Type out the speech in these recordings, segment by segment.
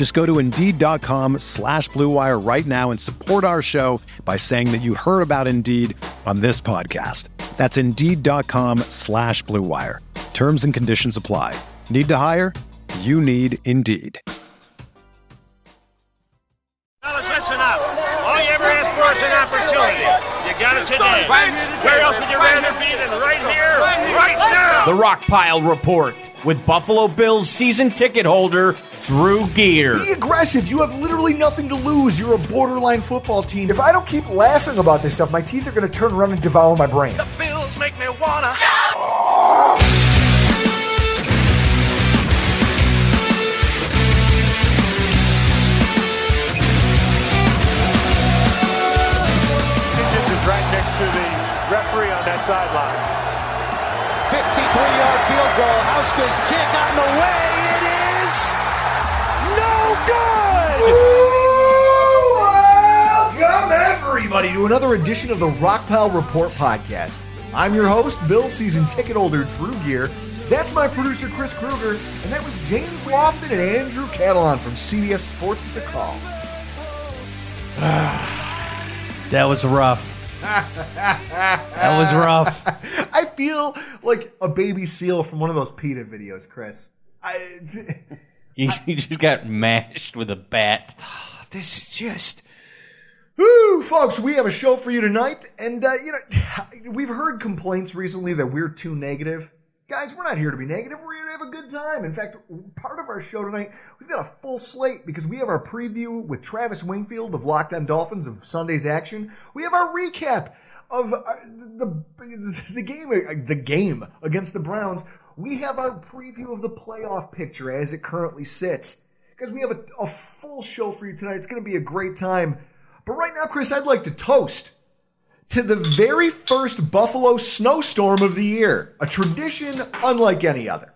Just go to Indeed.com slash BlueWire right now and support our show by saying that you heard about Indeed on this podcast. That's Indeed.com slash BlueWire. Terms and conditions apply. Need to hire? You need Indeed. Fellas, listen up. All you ever asked for is an opportunity. You got it today. Where else would you rather be than right here, right now? The Rockpile Report with Buffalo Bills season ticket holder Drew Gear. Be aggressive. You have literally nothing to lose. You're a borderline football team. If I don't keep laughing about this stuff, my teeth are going to turn around and devour my brain. The Bills make me wanna. Kitchens is right next to the referee on that sideline. 53-yard field goal. Hauschka's kick on the way. It is no good. Welcome, everybody, to another edition of the Rockpile Report podcast. I'm your host, Bill season ticket holder Drew Gear. That's my producer, Chris Kruger, and that was James Lofton and Andrew Catalon from CBS Sports with the call. That was rough. that was rough. I feel like a baby seal from one of those PETA videos, Chris. I, You, you just got mashed with a bat. this is just. Woo, folks, we have a show for you tonight, and uh, you know we've heard complaints recently that we're too negative. Guys, we're not here to be negative. We're here to have a good time. In fact, part of our show tonight, we've got a full slate because we have our preview with Travis Wingfield of Locked On Dolphins of Sunday's action. We have our recap of uh, the the game the game against the Browns. We have our preview of the playoff picture as it currently sits. Because we have a, a full show for you tonight. It's going to be a great time. But right now, Chris, I'd like to toast to the very first Buffalo snowstorm of the year, a tradition unlike any other.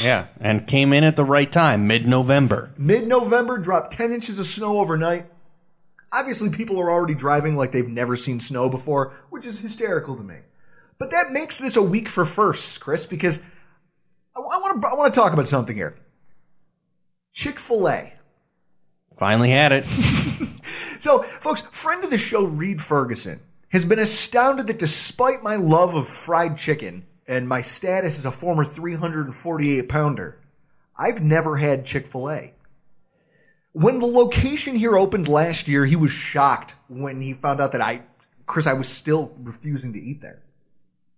Yeah, and came in at the right time, mid November. Mid November, dropped 10 inches of snow overnight. Obviously, people are already driving like they've never seen snow before, which is hysterical to me. But that makes this a week for firsts, Chris, because I want to I want to talk about something here. Chick Fil A. Finally had it. So, folks, friend of the show, Reed Ferguson, has been astounded that despite my love of fried chicken and my status as a former 348 pounder, I've never had Chick fil A. When the location here opened last year, he was shocked when he found out that I, Chris, I was still refusing to eat there.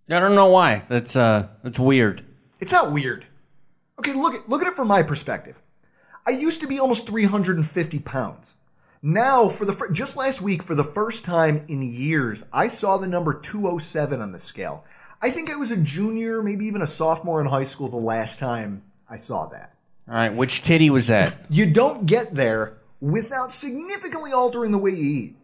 I don't know why. That's uh, that's weird. It's not weird. Okay, look at look at it from my perspective. I used to be almost 350 pounds. Now, for the fir- just last week, for the first time in years, I saw the number 207 on the scale. I think I was a junior, maybe even a sophomore in high school the last time I saw that. All right, which titty was that? You don't get there without significantly altering the way you eat.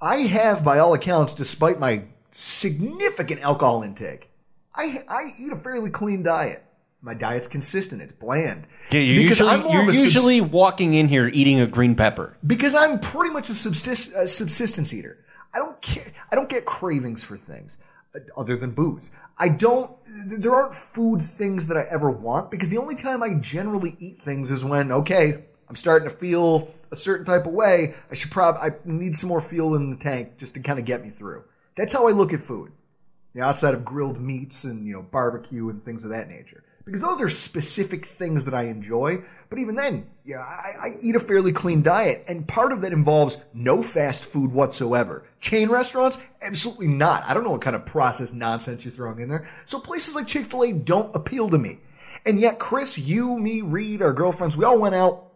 I have, by all accounts, despite my significant alcohol intake, I, I eat a fairly clean diet. My diet's consistent. It's bland. Yeah, you're Because usually, I'm more you're a subs- usually walking in here eating a green pepper. because I'm pretty much a subsist, uh, subsistence eater. I don't care. I don't get cravings for things uh, other than booze. I don't. There aren't food things that I ever want because the only time I generally eat things is when okay, I'm starting to feel a certain type of way. I should probably I need some more fuel in the tank just to kind of get me through. That's how I look at food. You know, outside of grilled meats and you know barbecue and things of that nature. Because those are specific things that I enjoy. But even then, yeah, I, I eat a fairly clean diet, and part of that involves no fast food whatsoever. Chain restaurants, absolutely not. I don't know what kind of processed nonsense you're throwing in there. So places like Chick Fil A don't appeal to me. And yet, Chris, you, me, Reed, our girlfriends, we all went out.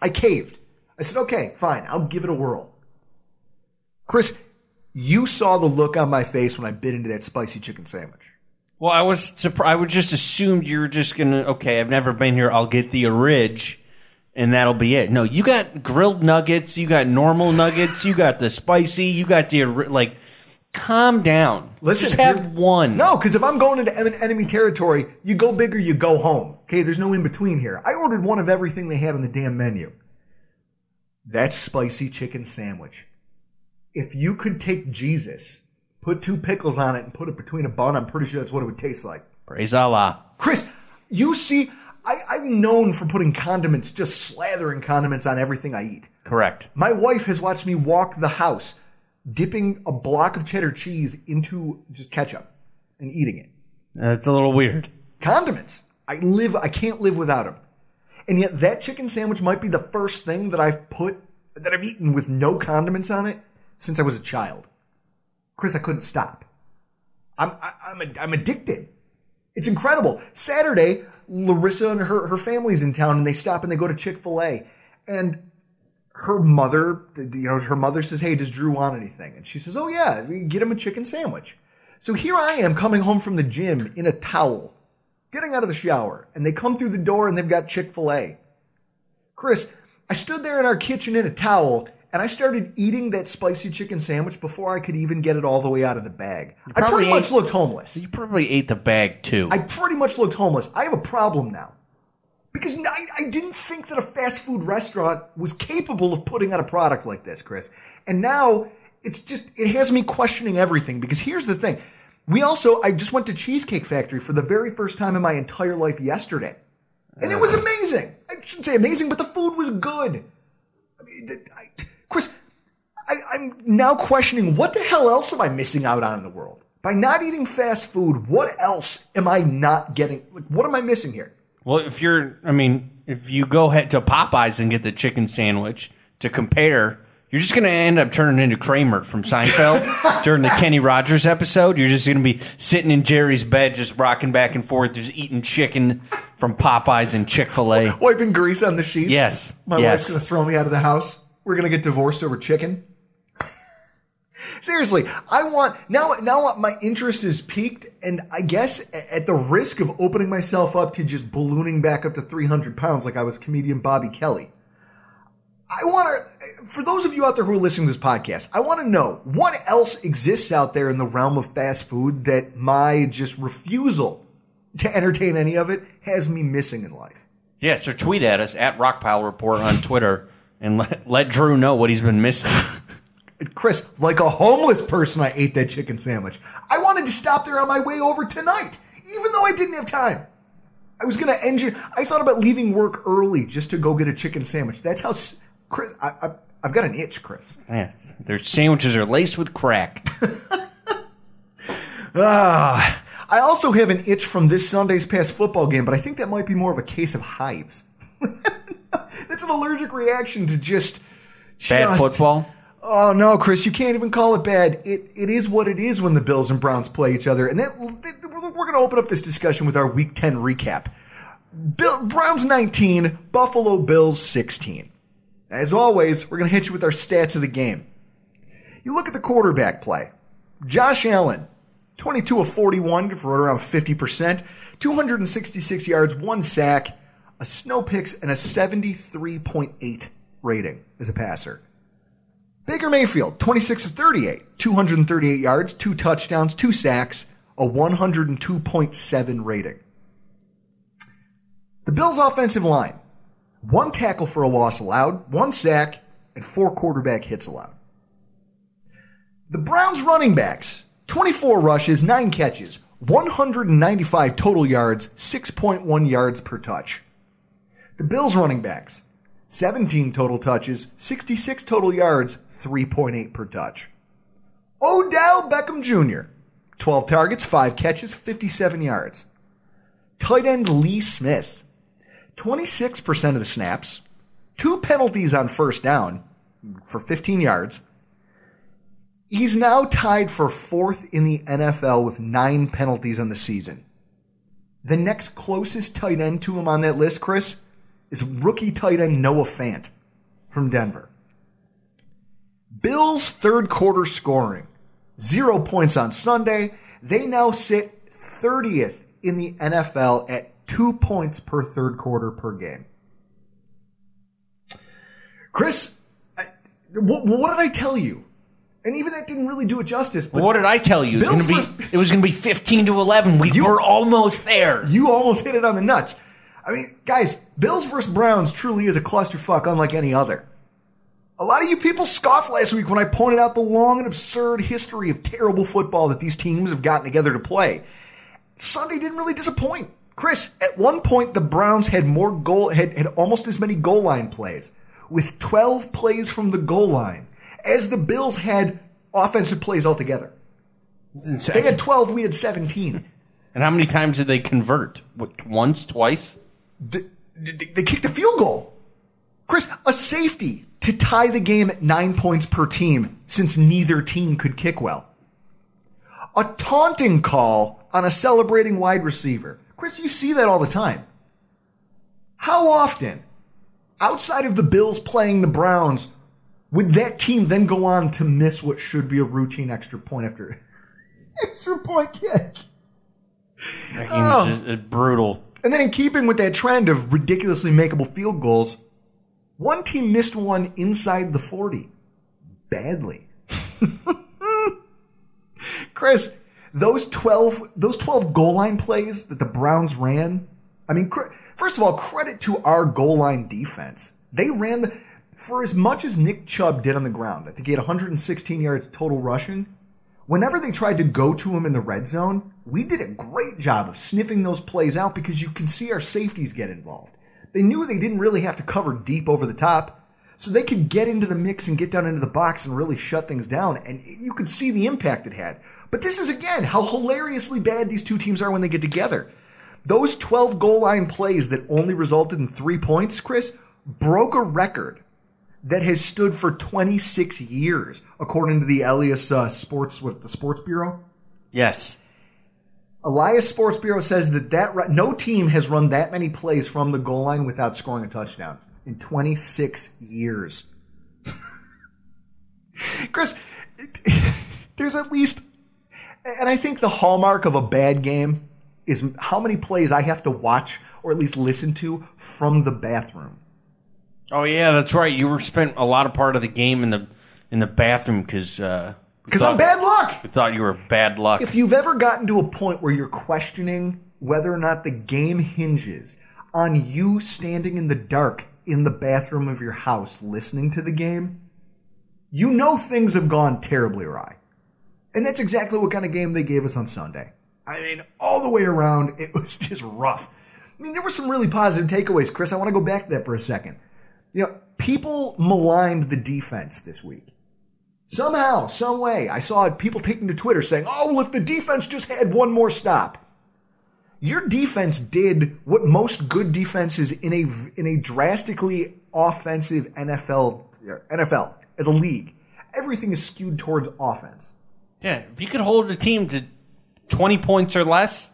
I caved. I said, okay, fine, I'll give it a whirl. Chris, you saw the look on my face when I bit into that spicy chicken sandwich. Well, I was surprised. I would just assumed you were just gonna. Okay, I've never been here. I'll get the ridge, and that'll be it. No, you got grilled nuggets. You got normal nuggets. You got the spicy. You got the ori- like. Calm down. Listen, just have you're- one. No, because if I'm going into en- enemy territory, you go big or you go home. Okay, there's no in between here. I ordered one of everything they had on the damn menu. That spicy chicken sandwich. If you could take Jesus, put two pickles on it, and put it between a bun, I'm pretty sure that's what it would taste like. Praise Allah. Chris, you see, I, I'm known for putting condiments, just slathering condiments on everything I eat. Correct. My wife has watched me walk the house, dipping a block of cheddar cheese into just ketchup and eating it. That's a little weird. Condiments. I live. I can't live without them. And yet, that chicken sandwich might be the first thing that I've put that I've eaten with no condiments on it since I was a child. Chris, I couldn't stop. I'm I, I'm a, I'm addicted. It's incredible. Saturday, Larissa and her her family's in town, and they stop and they go to Chick Fil A, and her mother, you know, her mother says, "Hey, does Drew want anything?" And she says, "Oh yeah, get him a chicken sandwich." So here I am coming home from the gym in a towel, getting out of the shower, and they come through the door and they've got Chick Fil A. Chris, I stood there in our kitchen in a towel. And I started eating that spicy chicken sandwich before I could even get it all the way out of the bag. I pretty much looked homeless. You probably ate the bag too. I pretty much looked homeless. I have a problem now. Because I, I didn't think that a fast food restaurant was capable of putting out a product like this, Chris. And now it's just, it has me questioning everything. Because here's the thing. We also, I just went to Cheesecake Factory for the very first time in my entire life yesterday. And it was uh. amazing. I shouldn't say amazing, but the food was good. I mean, I, Chris, I, I'm now questioning what the hell else am I missing out on in the world? By not eating fast food, what else am I not getting? Like, what am I missing here? well, if you're, I mean, if you go head to Popeyes and get the chicken sandwich to compare, you're just going to end up turning into Kramer from Seinfeld during the Kenny Rogers episode. You're just going to be sitting in Jerry's bed, just rocking back and forth, just eating chicken from Popeyes and Chick Fil A. Wiping grease on the sheets? Yes, My yes. wife's going to throw me out of the house. We're going to get divorced over chicken. Seriously, I want now. Now my interest is peaked, and I guess at the risk of opening myself up to just ballooning back up to 300 pounds, like I was comedian Bobby Kelly. I want to, for those of you out there who are listening to this podcast, I want to know what else exists out there in the realm of fast food that my just refusal to entertain any of it has me missing in life. Yeah, so tweet at us at Rockpile Report on Twitter and let, let Drew know what he's been missing. Chris, like a homeless person, I ate that chicken sandwich. I wanted to stop there on my way over tonight, even though I didn't have time. I was going to engine. I thought about leaving work early just to go get a chicken sandwich. That's how, Chris. I, I, I've got an itch, Chris. Yeah, their sandwiches are laced with crack. Ah, I also have an itch from this Sunday's past football game, but I think that might be more of a case of hives. That's an allergic reaction to just Bad football. Oh no, Chris, you can't even call it bad. It it is what it is when the Bills and Browns play each other, and that we're going to open up this discussion with our Week Ten recap. Bill, Browns 19, Buffalo Bills 16. As always, we're going to hit you with our stats of the game. You look at the quarterback play. Josh Allen, 22 of 41, good for around 50%, 266 yards, one sack, a snow picks, and a 73.8 rating as a passer. Baker Mayfield, 26 of 38, 238 yards, two touchdowns, two sacks, a 102.7 rating. The Bills' offensive line, one tackle for a loss allowed, one sack, and four quarterback hits allowed. The Browns' running backs, 24 rushes, nine catches, 195 total yards, 6.1 yards per touch. The Bills' running backs, 17 total touches, 66 total yards, 3.8 per touch. Odell Beckham Jr., 12 targets, 5 catches, 57 yards. Tight end Lee Smith, 26% of the snaps, two penalties on first down for 15 yards. He's now tied for fourth in the NFL with nine penalties on the season. The next closest tight end to him on that list, Chris, is rookie tight end Noah Fant from Denver. Bills third quarter scoring. Zero points on Sunday. They now sit 30th in the NFL at two points per third quarter per game. Chris, I- what, what did I tell you? And even that didn't really do it justice. But what did I tell you? It was Bills it was going to be 15 to 11. We You- were almost there. you almost hit it on the nuts. I mean, guys, Bills versus Browns truly is a clusterfuck unlike any other. A lot of you people scoffed last week when I pointed out the long and absurd history of terrible football that these teams have gotten together to play. Sunday didn't really disappoint. Chris, at one point the Browns had more goal had, had almost as many goal line plays, with 12 plays from the goal line, as the Bills had offensive plays altogether. This is They had 12, we had 17. and how many times did they convert? What, once, twice? Th- th- they kicked a field goal. Chris, a safety to tie the game at nine points per team since neither team could kick well. A taunting call on a celebrating wide receiver. Chris, you see that all the time. How often, outside of the Bills playing the Browns, would that team then go on to miss what should be a routine extra point after extra point kick? That game Oh. just, uh, brutal. And then, in keeping with that trend of ridiculously makeable field goals, one team missed one inside the 40. Badly. Chris, those 12, those 12 goal line plays that the Browns ran, I mean, first of all, credit to our goal line defense. They ran the, for as much as Nick Chubb did on the ground, I think he had 116 yards total rushing. Whenever they tried to go to him in the red zone, we did a great job of sniffing those plays out because you can see our safeties get involved. They knew they didn't really have to cover deep over the top, so they could get into the mix and get down into the box and really shut things down, and you could see the impact it had. But this is again how hilariously bad these two teams are when they get together. Those 12 goal line plays that only resulted in three points, Chris, broke a record that has stood for 26 years, according to the Elias uh, Sports, what the Sports Bureau. Yes. Elias Sports Bureau says that that no team has run that many plays from the goal line without scoring a touchdown in 26 years. Chris, there's at least, and I think the hallmark of a bad game is how many plays I have to watch or at least listen to from the bathroom. Oh yeah, that's right. You were spent a lot of part of the game in the in the bathroom because uh, Because I'm bad luck. We thought you were bad luck. If you've ever gotten to a point where you're questioning whether or not the game hinges on you standing in the dark in the bathroom of your house listening to the game, you know things have gone terribly awry. And that's exactly what kind of game they gave us on Sunday. I mean, all the way around, it was just rough. I mean, there were some really positive takeaways, Chris. I want to go back to that for a second. You know, people maligned the defense this week. Somehow, some way, I saw people taking to Twitter saying, "Oh, well, if the defense just had one more stop." Your defense did what most good defenses in a in a drastically offensive NFL NFL as a league, everything is skewed towards offense. yeah, if you could hold a team to twenty points or less,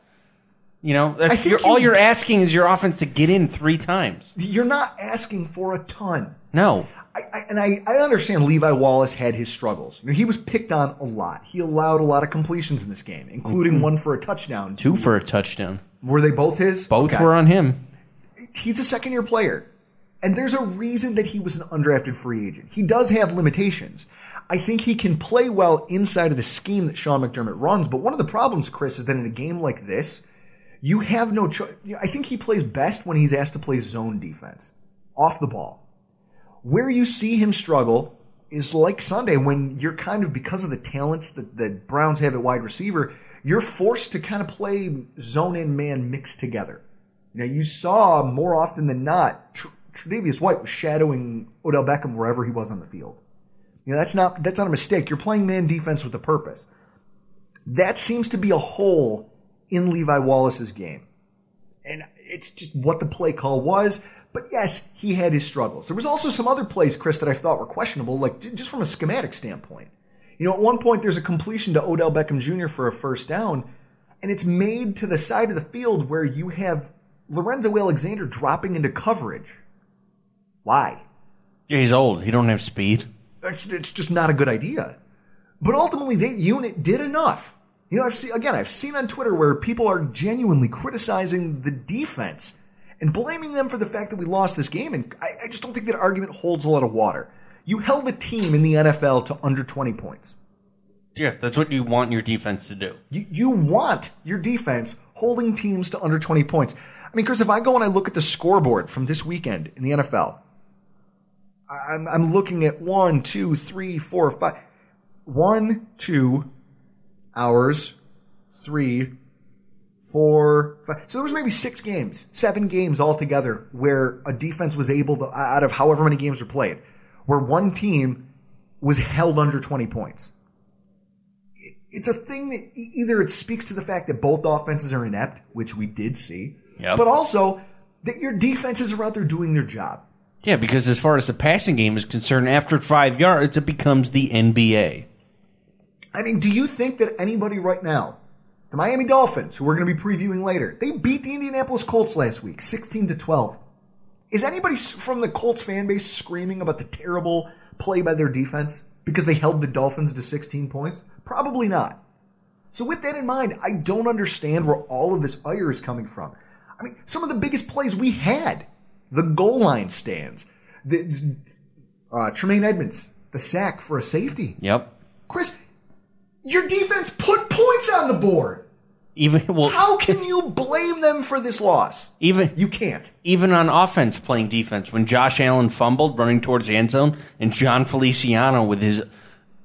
you know, that's, you're, all you- you're asking is your offense to get in three times. You're not asking for a ton. No, I, I, and I, I understand Levi Wallace had his struggles. You know, he was picked on a lot. He allowed a lot of completions in this game, including one for a touchdown. Mm-hmm. two for a touchdown. Were they both his? Both Okay. were on him. he's a second year player. And there's a reason that he was an undrafted free agent. He does have limitations. I think he can play well inside of the scheme that Sean McDermott runs. But one of the problems, Chris, is that in a game like this, you have no choice. I think he plays best when he's asked to play zone defense, off the ball. Where you see him struggle is like Sunday when you're kind of, because of the talents that the Browns have at wide receiver, you're forced to kind of play zone and man mixed together. Know, you saw more often than not, Tr- Tre'Davious White was shadowing Odell Beckham wherever he was on the field. You know, that's not that's not a mistake. You're playing man defense with a purpose. That seems to be a hole in Levi Wallace's game. And it's just what the play call was. But yes, he had his struggles. There was also some other plays, Chris, that I thought were questionable, like just from a schematic standpoint. You know, at one point there's a completion to Odell Beckham Jr. for a first down, and it's made to the side of the field where you have Lorenzo Alexander dropping into coverage. Why? Yeah, he's old. He don't have speed. It's, it's just not a good idea. But ultimately, that unit did enough. You know, I've seen again. I've seen on Twitter where people are genuinely criticizing the defense and blaming them for the fact that we lost this game, and I, I just don't think that argument holds a lot of water. You held a team in the NFL to under 20 points. Yeah, that's what you want your defense to do. You, you want your defense holding teams to under 20 points. I mean, Chris, if I go and I look at the scoreboard from this weekend in the NFL, I'm, I'm looking at one, two, three, four, five. One, two hours, three, four, five. So there was maybe six games, seven games altogether where a defense was able to, out of however many games were played, where one team was held under 20 points. It's a thing that either it speaks to the fact that both offenses are inept, which we did see, Yep. but also that your defenses are out there doing their job. Yeah, because as far as the passing game is concerned, after five yards, it becomes the NBA. I mean, do you think that anybody right now, the Miami Dolphins, who we're going to be previewing later, they beat the Indianapolis Colts last week, 16 to 12. Is anybody from the Colts fan base screaming about the terrible play by their defense because they held the Dolphins to 16 points? Probably not. So with that in mind, I don't understand where all of this ire is coming from. I mean, some of the biggest plays we had, the goal line stands, the uh, Tremaine Edmunds, the sack for a safety. Yep. Chris, your defense put points on the board. Even well, How can you blame them for this loss? even You can't. even on offense playing defense when Josh Allen fumbled running towards the end zone and Jon Feliciano with his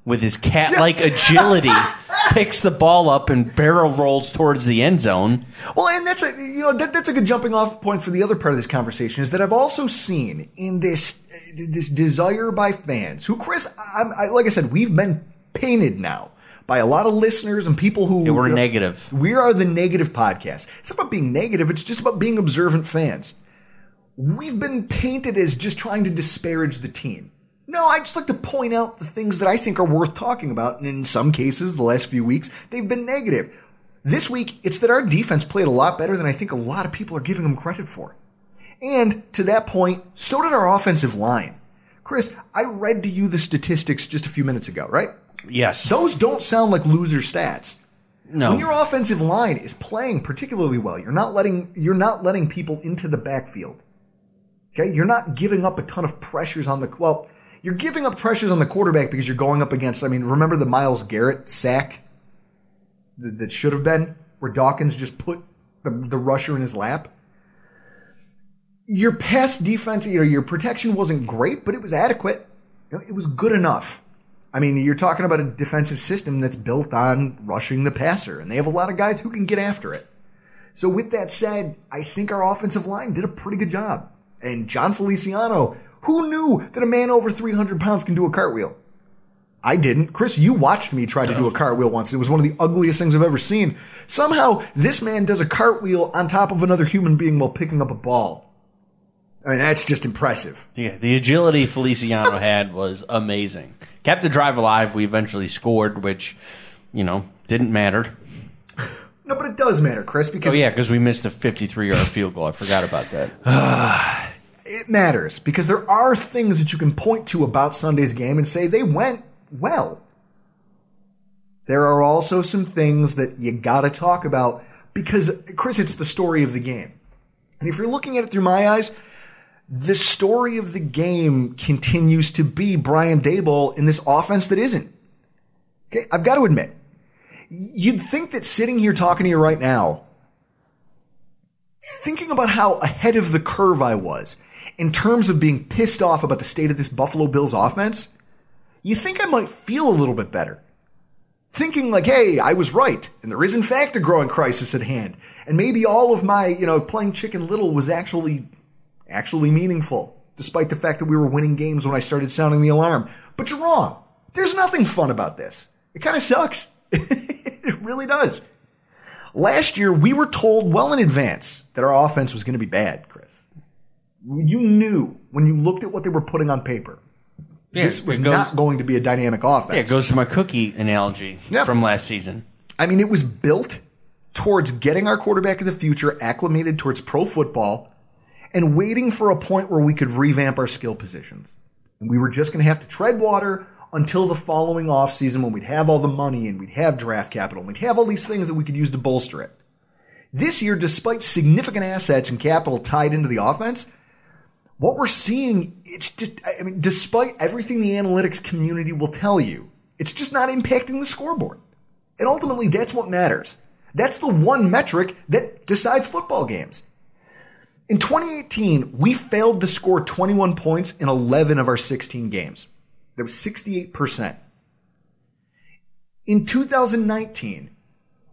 with his cat like agility picks the ball up and barrel rolls towards the end zone. Well, and that's a you know that, that's a good jumping off point for the other part of this conversation is that I've also seen in this this desire by fans who Chris, I'm, I, like I said, we've been painted now by a lot of listeners and people who They were you know, negative. We are the negative podcast. It's not about being negative. It's just about being observant fans. We've been painted as just trying to disparage the team. No, I just like to point out the things that I think are worth talking about. And in some cases, the last few weeks, they've been negative. This week, it's that our defense played a lot better than I think a lot of people are giving them credit for. And to that point, so did our offensive line. Chris, I read to you the statistics just a few minutes ago, right? Yes. Those don't sound like loser stats. no. When your offensive line is playing particularly well, you're not letting you're not letting people into the backfield. Okay, you're not giving up a ton of pressures on the well. You're giving up pressures on the quarterback because you're going up against. I mean, remember the Myles Garrett sack that, that should have been where Dawkins just put the, the rusher in his lap. Your pass defense, you know, your protection wasn't great, but it was adequate. You know, it was good enough. I mean, you're talking about a defensive system that's built on rushing the passer, and they have a lot of guys who can get after it. So, with that said, I think our offensive line did a pretty good job. And Jon Feliciano, who knew that a man over 300 pounds can do a cartwheel? I didn't. Chris, you watched me try to do a cartwheel once. It was one of the ugliest things I've ever seen. Somehow, this man does a cartwheel on top of another human being while picking up a ball. I mean, that's just impressive. Yeah, the agility Feliciano had was amazing. Kept the drive alive. We eventually scored, which, you know, didn't matter. No, but it does matter, Chris, Oh because yeah, because we missed a 53 yard field goal. I forgot about that. it matters because there are things that you can point to about Sunday's game and say they went well. There are also some things that you got to talk about because, Chris, it's the story of the game. And if you're looking at it through my eyes, the story of the game continues to be Brian Daboll in this offense that isn't. Okay, I've got to admit, you'd think that sitting here talking to you right now, thinking about how ahead of the curve I was in terms of being pissed off about the state of this Buffalo Bills offense, you think I might feel a little bit better. Thinking like, hey, I was right, and there is in fact a growing crisis at hand, and maybe all of my, you know, playing Chicken Little was actually, actually meaningful, despite the fact that we were winning games when I started sounding the alarm. But you're wrong. There's nothing fun about this. It kind of sucks. it really does. Last year, we were told well in advance that our offense was going to be bad, Chris. You knew when you looked at what they were putting on paper. Yeah, this was goes- not going to be a dynamic offense. Yeah, it goes to my cookie analogy Yep. from last season. I mean, it was built towards getting our quarterback of the future acclimated towards pro football and waiting for a point where we could revamp our skill positions. And we were just going to have to tread water until the following offseason when we'd have all the money and we'd have draft capital and we'd have all these things that we could use to bolster it. This year, despite significant assets and capital tied into the offense, what we're seeing, it's just, I mean, despite everything the analytics community will tell you, it's just not impacting the scoreboard. And ultimately, that's what matters. That's the one metric that decides football games. In 2018, we failed to score 21 points in 11 of our 16 games. That was 68%. In 2019,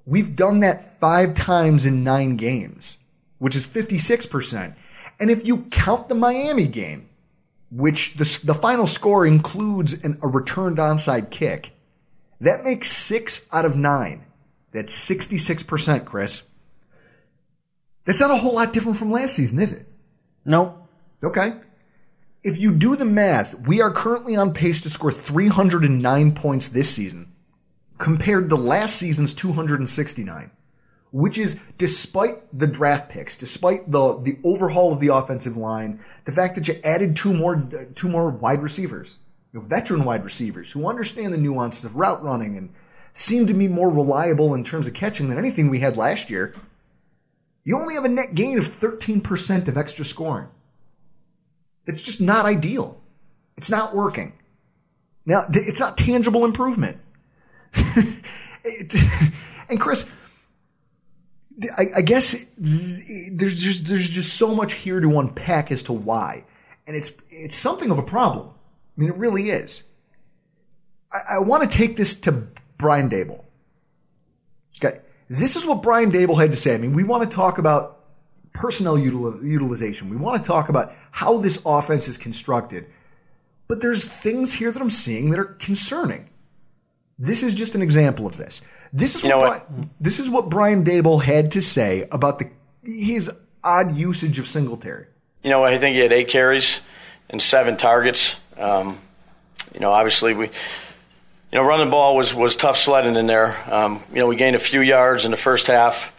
we've done that five times in nine games, which is 56%. And if you count the Miami game, which the, the final score includes an, a returned onside kick, that makes six out of nine. That's 66%, Chris. That's not a whole lot different from last season, is it? No. Okay. If you do the math, we are currently on pace to score 309 points this season compared to last season's 269, which is despite the draft picks, despite the, the overhaul of the offensive line, the fact that you added two more, two more wide receivers, you know, veteran wide receivers who understand the nuances of route running and seem to be more reliable in terms of catching than anything we had last year. You only have a net gain of 13% of extra scoring. That's just not ideal. It's not working. Now, it's not tangible improvement. It- and Chris, I, I guess there's just there's just so much here to unpack as to why, and it's it's something of a problem. I mean, it really is. I, I want to take this to Brian Daboll. This is what Brian Daboll had to say. I mean, we want to talk about personnel util- utilization. We want to talk about how this offense is constructed. But there's things here that I'm seeing that are concerning. This is just an example of this. This is You what, what? Brian, this is what Brian Daboll had to say about the his odd usage of Singletary. You know, I think he had eight carries and seven targets. Um, you know, obviously we, you know, running the ball was was tough sledding in there. Um, you know, we gained a few yards in the first half.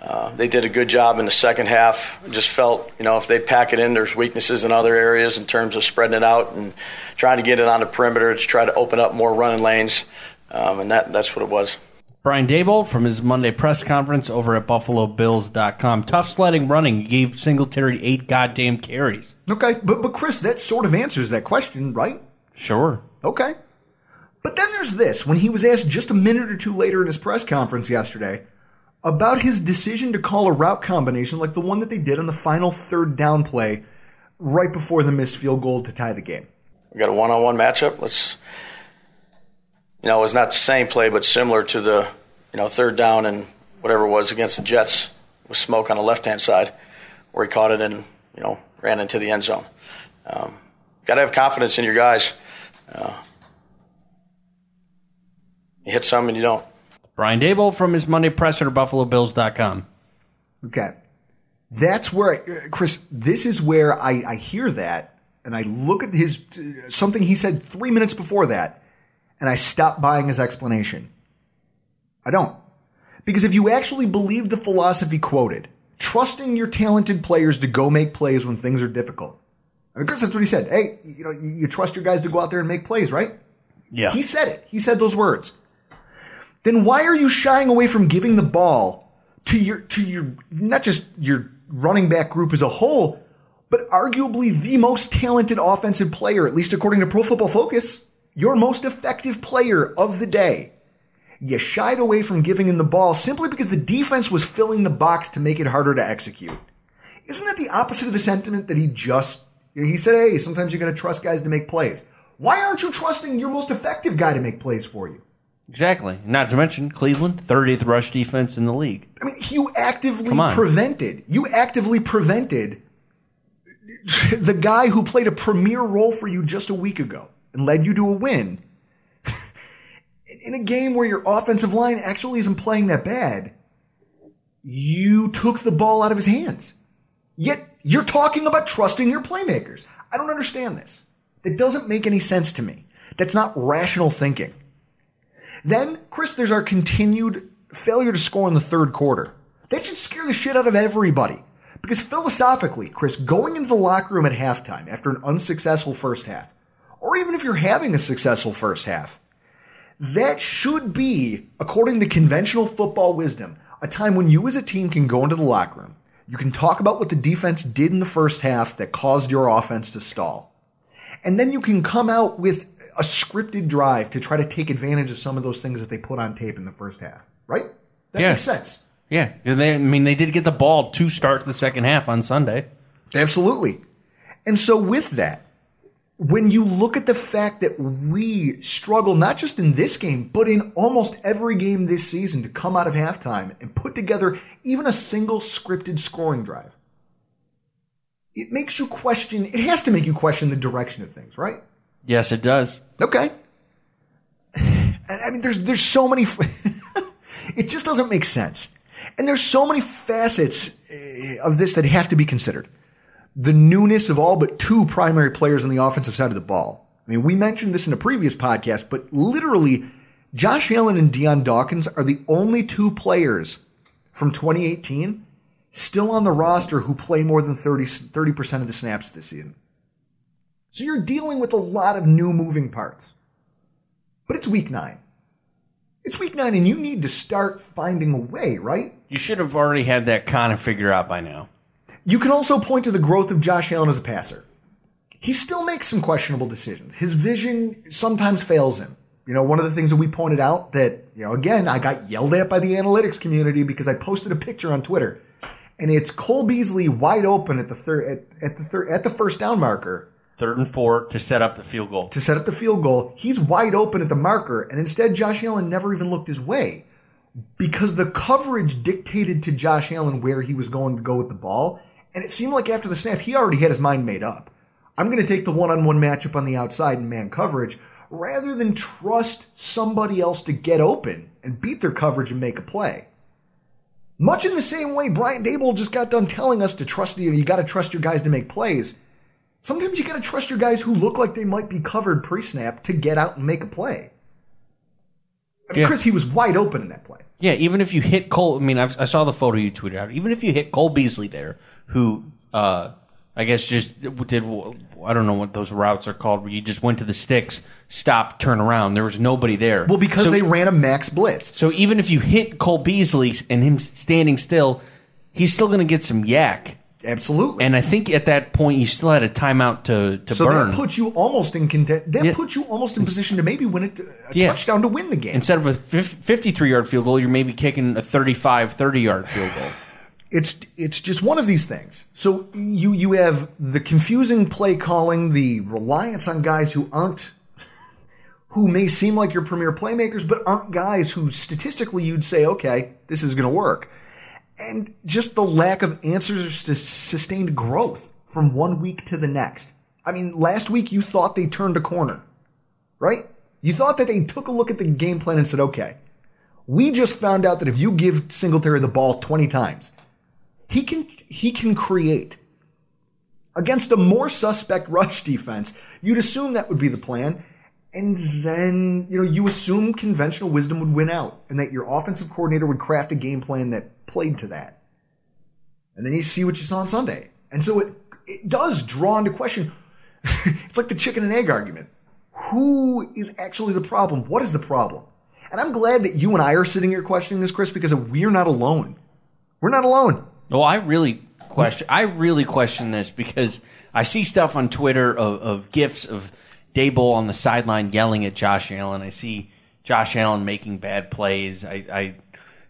Uh, they did a good job in the second half. Just felt, you know, if they pack it in, there's weaknesses in other areas in terms of spreading it out and trying to get it on the perimeter to try to open up more running lanes. Um, and that that's what it was. Brian Daboll from his Monday press conference over at BuffaloBills.com. Tough sledding running gave Singletary eight goddamn carries. Okay, but but Chris, that sort of answers that question, right? Sure. Okay. But then there's this when he was asked just a minute or two later in his press conference yesterday about his decision to call a route combination like the one that they did on the final third down play right before the missed field goal to tie the game. We got a one-on-one matchup. Let's, you know, it was not the same play, but similar to the, you know, third down and whatever it was against the Jets with smoke on the left-hand side, where he caught it and you know ran into the end zone. Um, got to have confidence in your guys. Uh, you hit some and you don't. Brian Daboll from his Monday presser at BuffaloBills.com. Okay. That's where, I, uh, Chris, this is where I, I hear that and I look at his, something he said three minutes before that and I stop buying his explanation. I don't. Because if you actually believe the philosophy quoted, trusting your talented players to go make plays when things are difficult. I mean, Chris, that's what he said. Hey, you know, you, you trust your guys to go out there and make plays, right? Yeah. He said it. He said those words. Then why are you shying away from giving the ball to your to your not just your running back group as a whole, but arguably the most talented offensive player, at least according to Pro Football Focus, your most effective player of the day. You shied away from giving him the ball simply because the defense was filling the box to make it harder to execute. Isn't that the opposite of the sentiment that he just he said, "Hey, sometimes you're going to trust guys to make plays." Why aren't you trusting your most effective guy to make plays for you? Exactly. Not to mention Cleveland, 30th rush defense in the league. I mean, you actively prevented. You actively prevented the guy who played a premier role for you just a week ago and led you to a win in a game where your offensive line actually isn't playing that bad. you took the ball out of his hands. Yet you're talking about trusting your playmakers. I don't understand this. It doesn't make any sense to me. That's not rational thinking. Then, Chris, there's our continued failure to score in the third quarter. That should scare the shit out of everybody. Because philosophically, Chris, going into the locker room at halftime after an unsuccessful first half, or even if you're having a successful first half, that should be, according to conventional football wisdom, a time when you as a team can go into the locker room. You can talk about what the defense did in the first half that caused your offense to stall. And then you can come out with a scripted drive to try to take advantage of some of those things that they put on tape in the first half, right? That Yeah. makes sense. Yeah, they, I mean, they did get the ball to start the second half on Sunday. Absolutely. And so with that, when you look at the fact that we struggle not just in this game, but in almost every game this season to come out of halftime and put together even a single scripted scoring drive, it makes you question, it has to make you question the direction of things, right? Yes, it does. Okay. I mean, there's there's so many. it just doesn't make sense, and there's so many facets eh, of this that have to be considered. The newness of all but two primary players on the offensive side of the ball. I mean, we mentioned this in a previous podcast, but literally, Josh Allen and Dion Dawkins are the only two players from 2018 still on the roster who play more than 30 percent of the snaps this season. So you're dealing with a lot of new moving parts. But it's week nine. It's week nine, and you need to start finding a way, right? You should have already had that kind of figured out by now. You can also point to the growth of Josh Allen as a passer. He still makes some questionable decisions. His vision sometimes fails him. You know, one of the things that we pointed out that, you know, again, I got yelled at by the analytics community because I posted a picture on Twitter and it's Cole Beasley wide open at the third, at, at the third, at the first down marker Third and four to set up the field goal. to set up the field goal. He's wide open at the marker, and instead Josh Allen never even looked his way because the coverage dictated to Josh Allen where he was going to go with the ball. And it seemed like after the snap, he already had his mind made up. I'm going to take the one on one matchup on the outside in man coverage rather than trust somebody else to get open and beat their coverage and make a play. Much in the same way Brian Daboll just got done telling us to trust you, you got to trust your guys to make plays. Sometimes you got to trust your guys who look like they might be covered pre snap to get out and make a play. I mean, Yeah. Chris, he was wide open in that play. Yeah, even if you hit Cole, I mean, I've, I saw the photo you tweeted out. Even if you hit Cole Beasley there, who uh, I guess just did, I don't know what those routes are called, where you just went to the sticks, stop, turn around. There was nobody there. Well, because So- they ran a max blitz. So even if you hit Cole Beasley and him standing still, he's still going to get some YAC. Absolutely. And I think at that point you still had a timeout to to so burn that puts you almost in content. That Yeah. puts you almost in position to maybe win it, uh, a Yeah. touchdown to win the game. instead of a 53 yard field goal. You're maybe kicking a 35, 30 yard field goal. It's it's just one of these things. So you you have the confusing play calling, the reliance on guys who aren't who may seem like your premier playmakers, but aren't guys who statistically you'd say, okay, this is going to work, and just the lack of answers to sustained growth from one week to the next. I mean, last week you thought they turned a corner, right? You thought that they took a look at the game plan and said, okay, we just found out that if you give Singletary the ball 20 times, he can he can create against a more suspect rush defense. You'd assume that would be the plan, and then you know you assume conventional wisdom would win out, and that your offensive coordinator would craft a game plan that played to that. And then you see what you saw on Sunday, and so it it does draw into question. it's like the chicken and egg argument. Who is actually the problem? What is the problem? And I'm glad that you and I are sitting here questioning this, Chris, because we're not alone. We're not alone. Well, I really question. I really question this because I see stuff on Twitter of, of gifs of Daboll on the sideline yelling at Josh Allen. I see Josh Allen making bad plays. I, I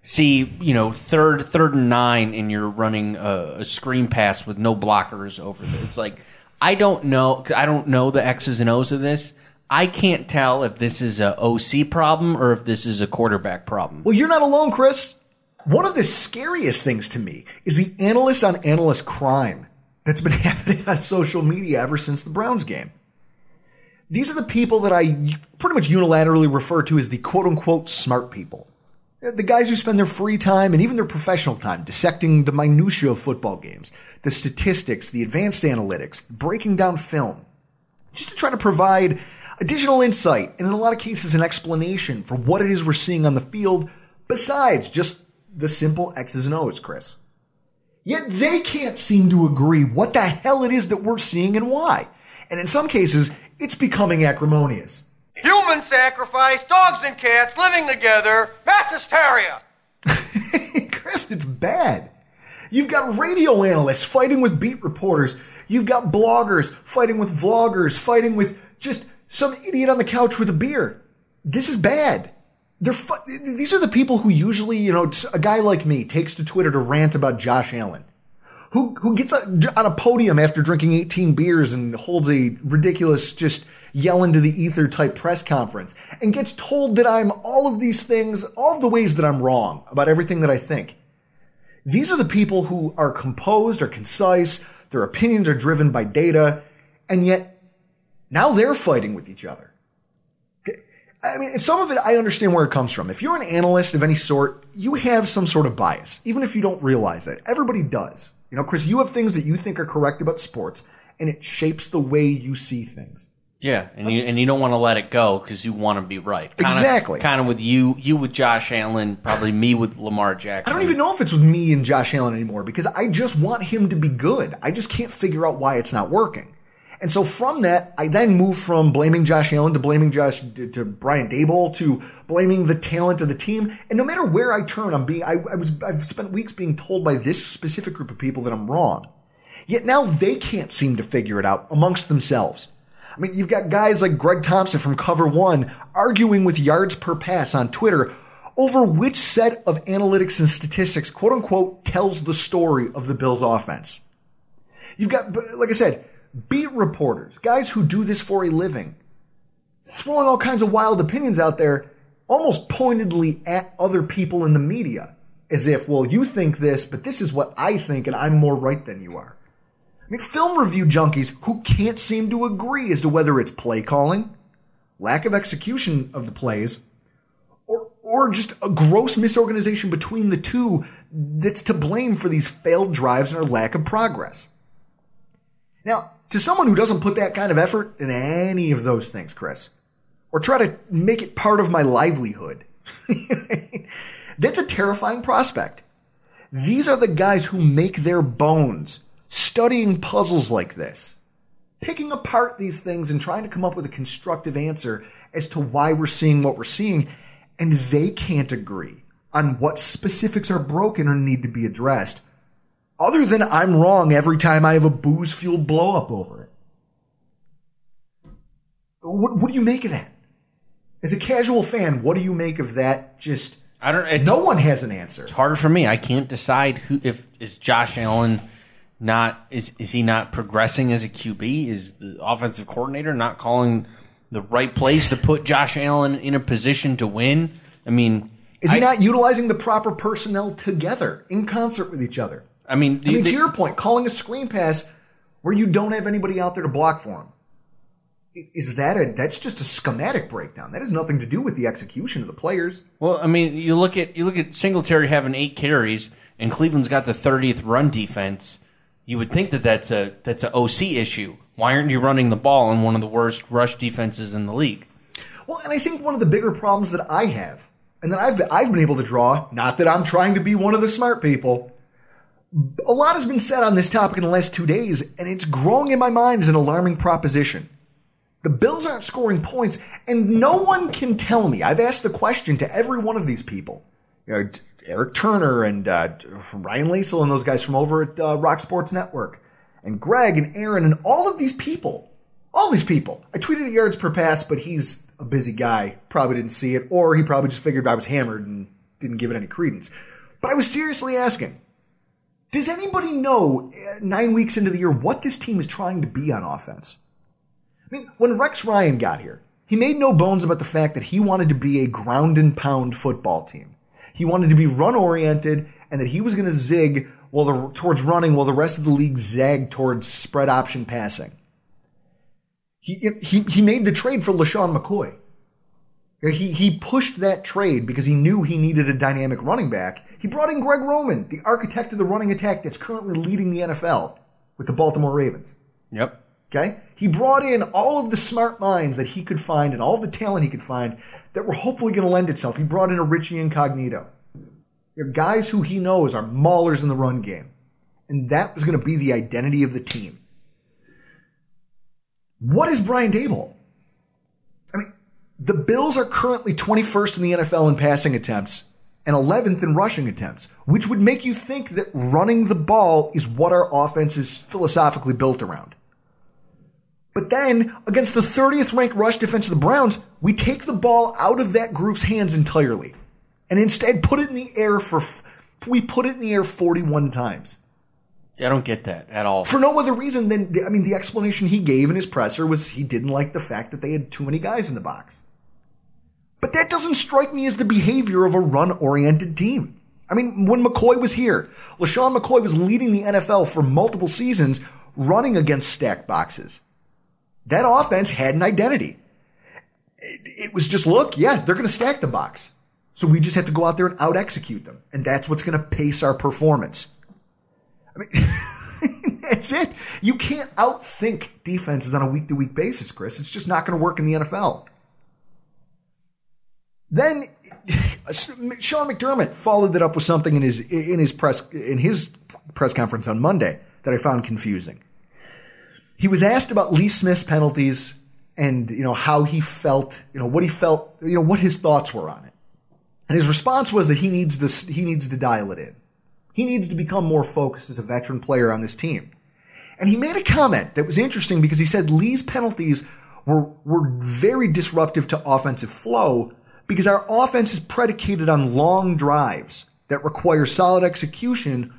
see you know third third and nine, and you're running a, a screen pass with no blockers over there. It's like I don't know. I don't know the X's and O's of this. I can't tell if this is a OC problem or if this is a quarterback problem. Well, you're not alone, Chris. One of the scariest things to me is the analyst on analyst crime that's been happening on social media ever since the Browns game. These are the people that I pretty much unilaterally refer to as the quote unquote smart people. The guys who spend their free time and even their professional time dissecting the minutiae of football games, the statistics, the advanced analytics, breaking down film, just to try to provide additional insight and in a lot of cases an explanation for what it is we're seeing on the field besides just the simple X's and O's, Chris. Yet they can't seem to agree what the hell it is that we're seeing and why. And in some cases, it's becoming acrimonious. Human sacrifice, dogs and cats living together, mass hysteria. Chris, it's bad. You've got radio analysts fighting with beat reporters. You've got bloggers fighting with vloggers, fighting with just some idiot on the couch with a beer. This is bad. They're fu- these are the people who usually, you know, a guy like me takes to Twitter to rant about Josh Allen. Who, who gets on a podium after drinking 18 beers and holds a ridiculous, just yell into the ether type press conference and gets told that I'm all of these things, all of the ways that I'm wrong about everything that I think. These are the people who are composed, are concise, their opinions are driven by data, and yet now they're fighting with each other. I mean, some of it, I understand where it comes from. If you're an analyst of any sort, you have some sort of bias, even if you don't realize it. Everybody does. You know, Chris, you have things that you think are correct about sports, and it shapes the way you see things. Yeah, and you and you don't want to let it go because you want to be right. Kinda, Exactly. Kind of with you, you with Josh Allen, probably me with Lamar Jackson. I don't even know if it's with me and Josh Allen anymore because I just want him to be good. I just can't figure out why it's not working. And so from that, I then move from blaming Josh Allen to blaming Josh to, to Brian Daboll to blaming the talent of the team. And no matter where I turn, I'm being I, I was I've spent weeks being told by this specific group of people that I'm wrong. Yet now they can't seem to figure it out amongst themselves. I mean, you've got guys like Greg Thompson from Cover One arguing with yards per pass on Twitter over which set of analytics and statistics, quote unquote, tells the story of the Bills offense. You've got, like I said, beat reporters, guys who do this for a living, throwing all kinds of wild opinions out there, almost pointedly at other people in the media, as if, well, you think this, but this is what I think, and I'm more right than you are. I mean, film review junkies who can't seem to agree as to whether it's play calling, lack of execution of the plays, or, or just a gross misorganization between the two that's to blame for these failed drives and our lack of progress. Now, to someone who doesn't put that kind of effort in any of those things, Chris, or try to make it part of my livelihood, that's a terrifying prospect. These are the guys who make their bones studying puzzles like this, picking apart these things and trying to come up with a constructive answer as to why we're seeing what we're seeing, and they can't agree on what specifics are broken or need to be addressed, other than I'm wrong every time I have a booze fueled blow up over it. What, what do you make of that? As a casual fan, what do you make of that? Just I don't. No one has an answer. it's harder for me. I can't decide who if is Josh Allen not is is he not progressing as a QB? Is the offensive coordinator not calling the right place to put Josh Allen in a position to win? I mean, Is he I- not utilizing the proper personnel together in concert with each other? I mean, I mean, the- to your point, calling a screen pass where you don't have anybody out there to block for him. Is that a, that's just a schematic breakdown. That has nothing to do with the execution of the players. Well, I mean, you look at you look at Singletary having eight carries, and Cleveland's got the thirtieth run defense. You would think that that's a that's a OC issue. Why aren't you running the ball in one of the worst rush defenses in the league? Well, and I think one of the bigger problems that I have, and that I've I've been able to draw, not that I'm trying to be one of the smart people. A lot has been said on this topic in the last two days, and it's growing in my mind as an alarming proposition. The Bills aren't scoring points, and no one can tell me. I've asked the question to every one of these people. You know, Eric Turner and uh, Ryan Lasel and those guys from over at uh, Rock Sports Network, and Greg and Aaron and all of these people. All these people. I tweeted at yards per pass, but he's a busy guy. Probably didn't see it, or he probably just figured I was hammered and didn't give it any credence. But I was seriously asking Does anybody know, uh, nine weeks into the year, what this team is trying to be on offense? I mean, when Rex Ryan got here, he made no bones about the fact that he wanted to be a ground and pound football team. He wanted to be run oriented and that he was going to zig while the, towards running while the rest of the league zagged towards spread option passing. He, he, he made the trade for LeSean McCoy. He, he pushed that trade because he knew he needed a dynamic running back. He brought in Greg Roman, the architect of the running attack that's currently leading the NFL with the Baltimore Ravens. Yep. Okay? He brought in all of the smart minds that he could find and all of the talent he could find that were hopefully going to lend itself. He brought in a Richie Incognito. They're guys who he knows are maulers in the run game. And that was going to be the identity of the team. What is Brian Daboll? I mean, the Bills are currently 21st in the NFL in passing attempts and 11th in rushing attempts, which would make you think that running the ball is what our offense is philosophically built around. But then, against the 30th ranked rush defense of the Browns, we take the ball out of that group's hands entirely and instead put it in the air for, we put it in the air 41 times. I don't get that at all. For no other reason than, I mean, the explanation he gave in his presser was he didn't like the fact that they had too many guys in the box. But that doesn't strike me as the behavior of a run oriented team. I mean, when McCoy was here, LeSean McCoy was leading the NFL for multiple seasons running against stacked boxes. That offense had an identity. It, it was just, look, yeah, they're going to stack the box. So we just have to go out there and out execute them. And that's what's going to pace our performance. I mean, that's it. You can't outthink defenses on a week to week basis, Chris. It's just not going to work in the NFL. Then Sean McDermott followed it up with something in his in his press in his press conference on Monday that I found confusing. He was asked about Lee Smith's penalties and you know how he felt, you know what he felt, you know what his thoughts were on it. And his response was that he needs to he needs to dial it in. He needs to become more focused as a veteran player on this team. And he made a comment that was interesting because he said Lee's penalties were were very disruptive to offensive flow because our offense is predicated on long drives that require solid execution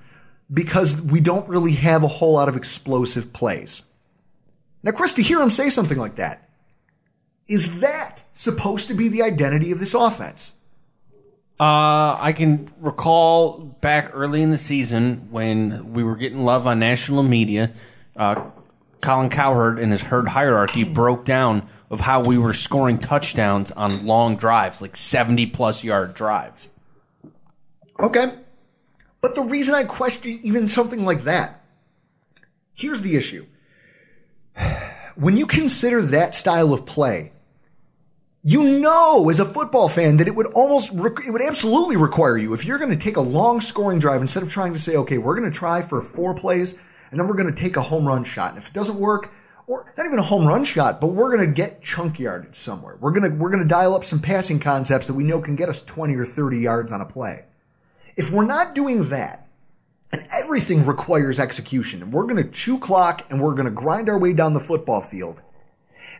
because we don't really have a whole lot of explosive plays. Now, Chris, to hear him say something like that, is that supposed to be the identity of this offense? Uh, I can recall back early in the season when we were getting love on national media. Uh, Colin Cowherd and his herd hierarchy broke down of how we were scoring touchdowns on long drives, like 70 plus yard drives. Okay. But the reason I question even something like that, here's the issue. When you consider that style of play, you know as a football fan that it would almost, it would absolutely require you, if you're going to take a long scoring drive, instead of trying to say, okay, we're going to try for four plays, and then we're going to take a home run shot. And if it doesn't work, or not even a home run shot, but we're going to get chunk yardage somewhere. We're going to, we're going to dial up some passing concepts that we know can get us 20 or 30 yards on a play. If we're not doing that, and everything requires execution, and we're going to chew clock and we're going to grind our way down the football field,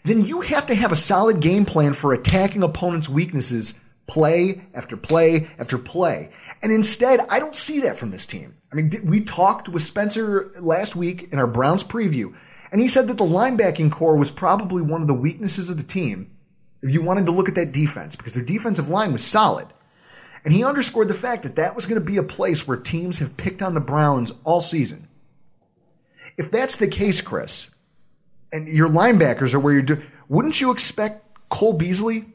then you have to have a solid game plan for attacking opponents' weaknesses play after play after play. And instead, I don't see that from this team. I mean, we talked with Spencer last week in our Browns preview, and he said that the linebacking corps was probably one of the weaknesses of the team if you wanted to look at that defense, because their defensive line was solid. And he underscored the fact that that was going to be a place where teams have picked on the Browns all season. If that's the case, Chris, and your linebackers are where you're doing, wouldn't you expect Cole Beasley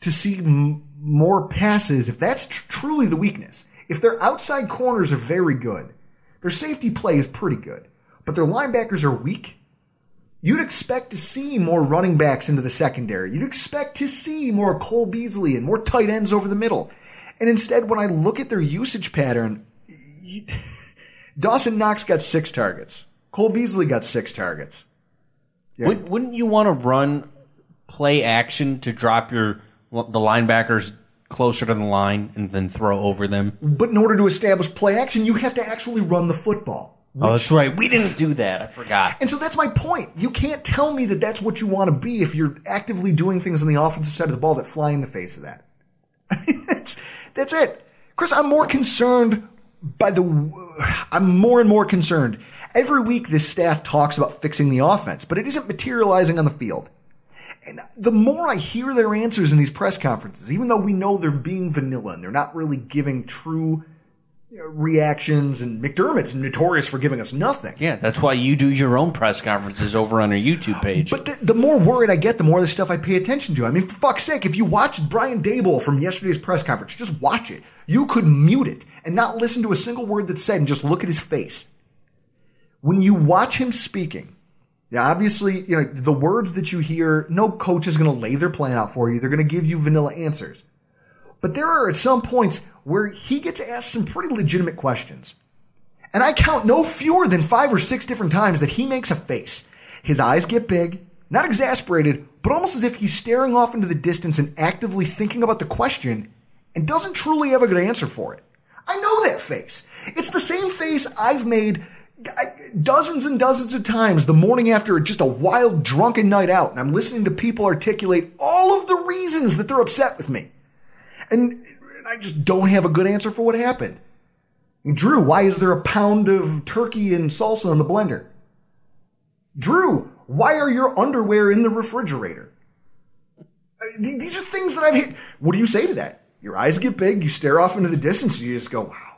to see m- more passes if that's tr- truly the weakness? If their outside corners are very good, their safety play is pretty good, but their linebackers are weak, you'd expect to see more running backs into the secondary. You'd expect to see more Cole Beasley and more tight ends over the middle. And instead, when I look at their usage pattern, Dawson Knox got six targets. Cole Beasley got six targets. Yeah. Would, wouldn't you want to run play action to drop your the linebackers closer to the line and then throw over them? But in order to establish play action, you have to actually run the football. Oh, Which, oh, that's right. We didn't do that. I forgot. And so that's my point. You can't tell me that that's what you want to be if you're actively doing things on the offensive side of the ball that fly in the face of that. I mean, that's that's it. Chris, I'm more concerned by the I'm more and more concerned. Every week this staff talks about fixing the offense, but it isn't materializing on the field. And the more I hear their answers in these press conferences, even though we know they're being vanilla and they're not really giving true you know, reactions, and McDermott's notorious for giving us nothing. Yeah, that's why you do your own press conferences over on our YouTube page. But the, the more worried I get, the more of the stuff I pay attention to. I mean, for fuck's sake, if you watched Brian Daboll from yesterday's press conference, just watch it. You could mute it and not listen to a single word that's said and just look at his face. When you watch him speaking, yeah, obviously, you know, the words that you hear, no coach is going to lay their plan out for you. They're going to give you vanilla answers. But there are at some points where he gets asked some pretty legitimate questions. And I count no fewer than five or six different times that he makes a face. His eyes get big, not exasperated, but almost as if he's staring off into the distance and actively thinking about the question and doesn't truly have a good answer for it. I know that face. It's the same face I've made dozens and dozens of times the morning after just a wild drunken night out and I'm listening to people articulate all of the reasons that they're upset with me. And I just don't have a good answer for what happened. Drew, why is there a pound of turkey and salsa in the blender? Drew, why are your underwear in the refrigerator? Uh, these are things that I've hit. What do you say to that? Your eyes get big, you stare off into the distance, and you just go, wow.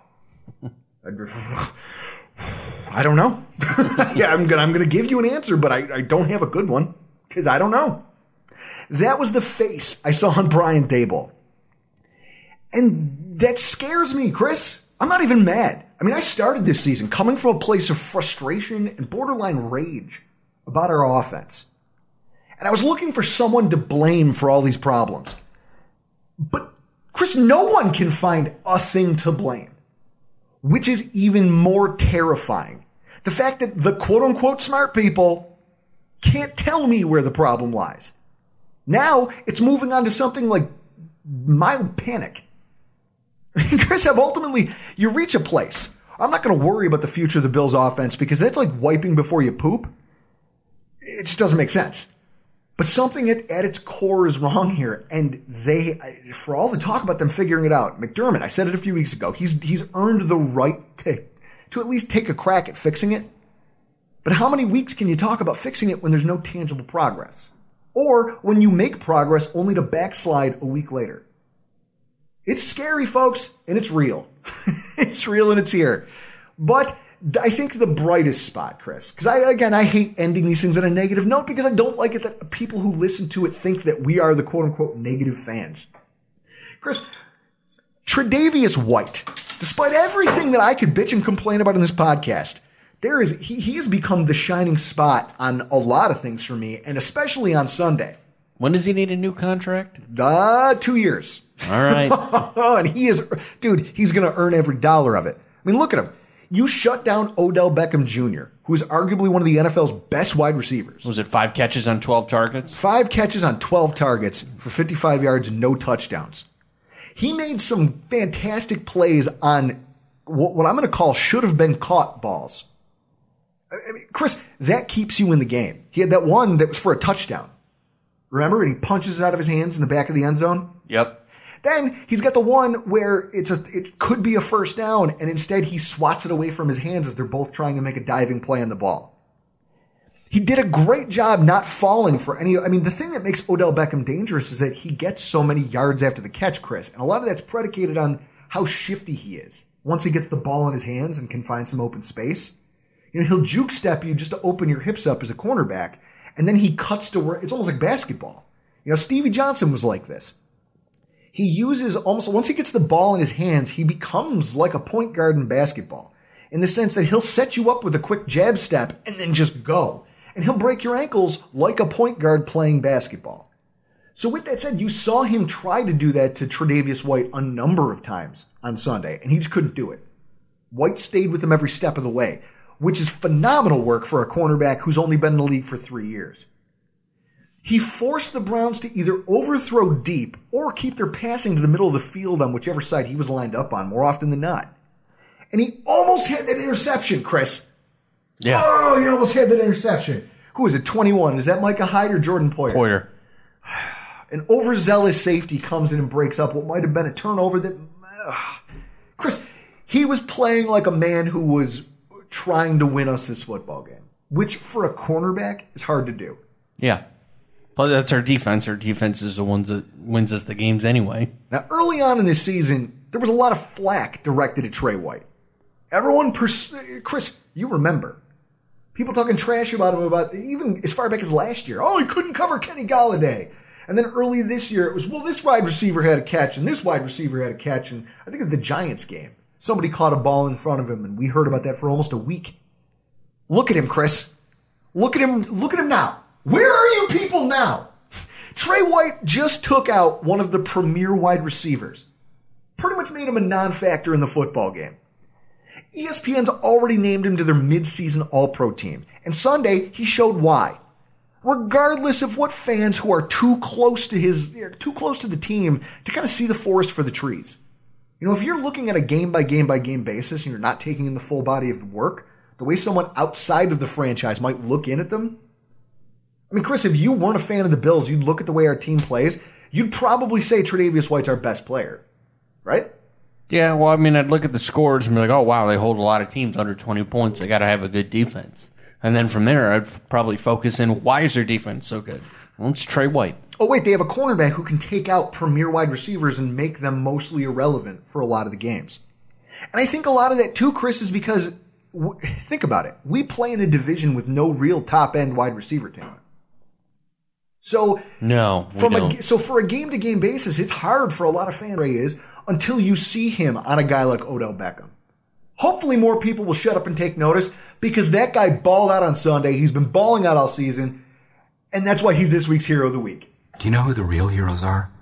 I don't know. yeah, I'm gonna I'm gonna give you an answer, but I, I don't have a good one because I don't know. That was the face I saw on Brian Daboll. And that scares me, Chris. I'm not even mad. I mean, I started this season coming from a place of frustration and borderline rage about our offense. And I was looking for someone to blame for all these problems. But, Chris, no one can find a thing to blame, which is even more terrifying. The fact that the quote unquote smart people can't tell me where the problem lies. Now it's moving on to something like mild panic. Chris, have ultimately, you reach a place. I'm not going to worry about the future of the Bills offense because that's like wiping before you poop. It just doesn't make sense. But something at, at its core is wrong here. And they, for all the talk about them figuring it out, McDermott, I said it a few weeks ago, he's, he's earned the right to, to at least take a crack at fixing it. But how many weeks can you talk about fixing it when there's no tangible progress? Or when you make progress only to backslide a week later? It's scary, folks, and it's real. it's real and it's here. But I think the brightest spot, Chris, because I, again, I hate ending these things on a negative note because I don't like it that people who listen to it think that we are the quote unquote negative fans. Chris, Tre'Davious White, despite everything that I could bitch and complain about in this podcast, there is, he, he has become the shining spot on a lot of things for me, and especially on Sunday. When does he need a new contract? Uh, two years. All right. and he is, dude, he's going to earn every dollar of it. I mean, look at him. You shut down Odell Beckham Jr., who is arguably one of the NFL's best wide receivers. Was it five catches on 12 targets? Five catches on 12 targets for 55 yards and no touchdowns. He made some fantastic plays on what I'm going to call should have been caught balls. I mean, Chris, that keeps you in the game. He had that one that was for a touchdown. Remember? And he punches it out of his hands in the back of the end zone. Yep. Then he's got the one where it's a it could be a first down, and instead he swats it away from his hands as they're both trying to make a diving play on the ball. He did a great job not falling for any. I mean, the thing that makes Odell Beckham dangerous is that he gets so many yards after the catch, Chris, and a lot of that's predicated on how shifty he is. Once he gets the ball in his hands and can find some open space, you know, he'll juke step you just to open your hips up as a cornerback, and then he cuts to where it's almost like basketball. You know, Stevie Johnson was like this. He uses almost once he gets the ball in his hands, he becomes like a point guard in basketball in the sense that he'll set you up with a quick jab step and then just go. And he'll break your ankles like a point guard playing basketball. So with that said, you saw him try to do that to Tre'Davious White a number of times on Sunday, and he just couldn't do it. White stayed with him every step of the way which is phenomenal work for a cornerback who's only been in the league for three years. He forced the Browns to either overthrow deep or keep their passing to the middle of the field on whichever side he was lined up on more often than not. And he almost had that interception, Chris. Yeah. Oh, he almost had that interception. Who is it? 21. Is that Micah Hyde or Jordan Poyer? Poyer. An overzealous safety comes in and breaks up what might have been a turnover that. Uh, Chris, he was playing like a man who was trying to win us this football game, which for a cornerback is hard to do. Yeah. Well, that's our defense. Our defense is the ones that wins us the games anyway. Now, early on in this season, there was a lot of flack directed at Trey White. Everyone, pers- Chris, you remember. People talking trash about him about even as far back as last year. Oh, he couldn't cover Kenny Golladay. And then early this year, it was, well, this wide receiver had a catch and this wide receiver had a catch. And I think it was the Giants game. Somebody caught a ball in front of him and we heard about that for almost a week. Look at him, Chris. Look at him. Look at him now. Where are you people now? Trey White just took out one of the premier wide receivers. Pretty much made him a non-factor in the football game. ESPN's already named him to their midseason All-Pro team, and Sunday he showed why. Regardless of what fans who are too close to his, too close to the team to kind of see the forest for the trees. You know, if you're looking at a game by game by game basis and you're not taking in the full body of work, the way someone outside of the franchise might look in at them. I mean, Chris, if you weren't a fan of the Bills, you'd look at the way our team plays, you'd probably say Tre'Davious White's our best player, right? Yeah, well, I mean, I'd look at the scores and be like, oh, wow, they hold a lot of teams under 20 points. They got to have a good defense. And then from there, I'd probably focus in why is their defense so good? Well, it's Trey White. Oh, wait, they have a cornerback who can take out premier wide receivers and make them mostly irrelevant for a lot of the games. And I think a lot of that, too, Chris, is because, w- think about it. We play in a division with no real top end wide receiver talent. So No, we from a, don't. so for a game to game basis, it's hard for a lot of fan Ray is until you see him on a guy like Odell Beckham. Hopefully, more people will shut up and take notice because that guy balled out on Sunday. He's been balling out all season, and that's why he's this week's hero of the week. Do you know who the real heroes are?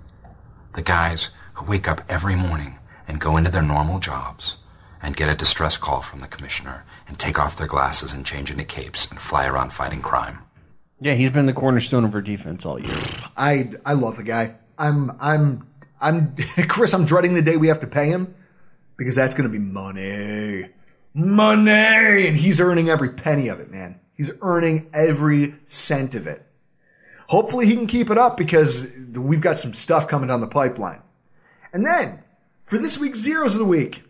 The guys who wake up every morning and go into their normal jobs and get a distress call from the commissioner and take off their glasses and change into capes and fly around fighting crime. Yeah, he's been the cornerstone of our defense all year. I I love the guy. I'm I'm I'm Chris. I'm dreading the day we have to pay him because that's going to be money, money, and he's earning every penny of it, man. He's earning every cent of it. Hopefully, he can keep it up because we've got some stuff coming down the pipeline. And then for this week's zeros of the week,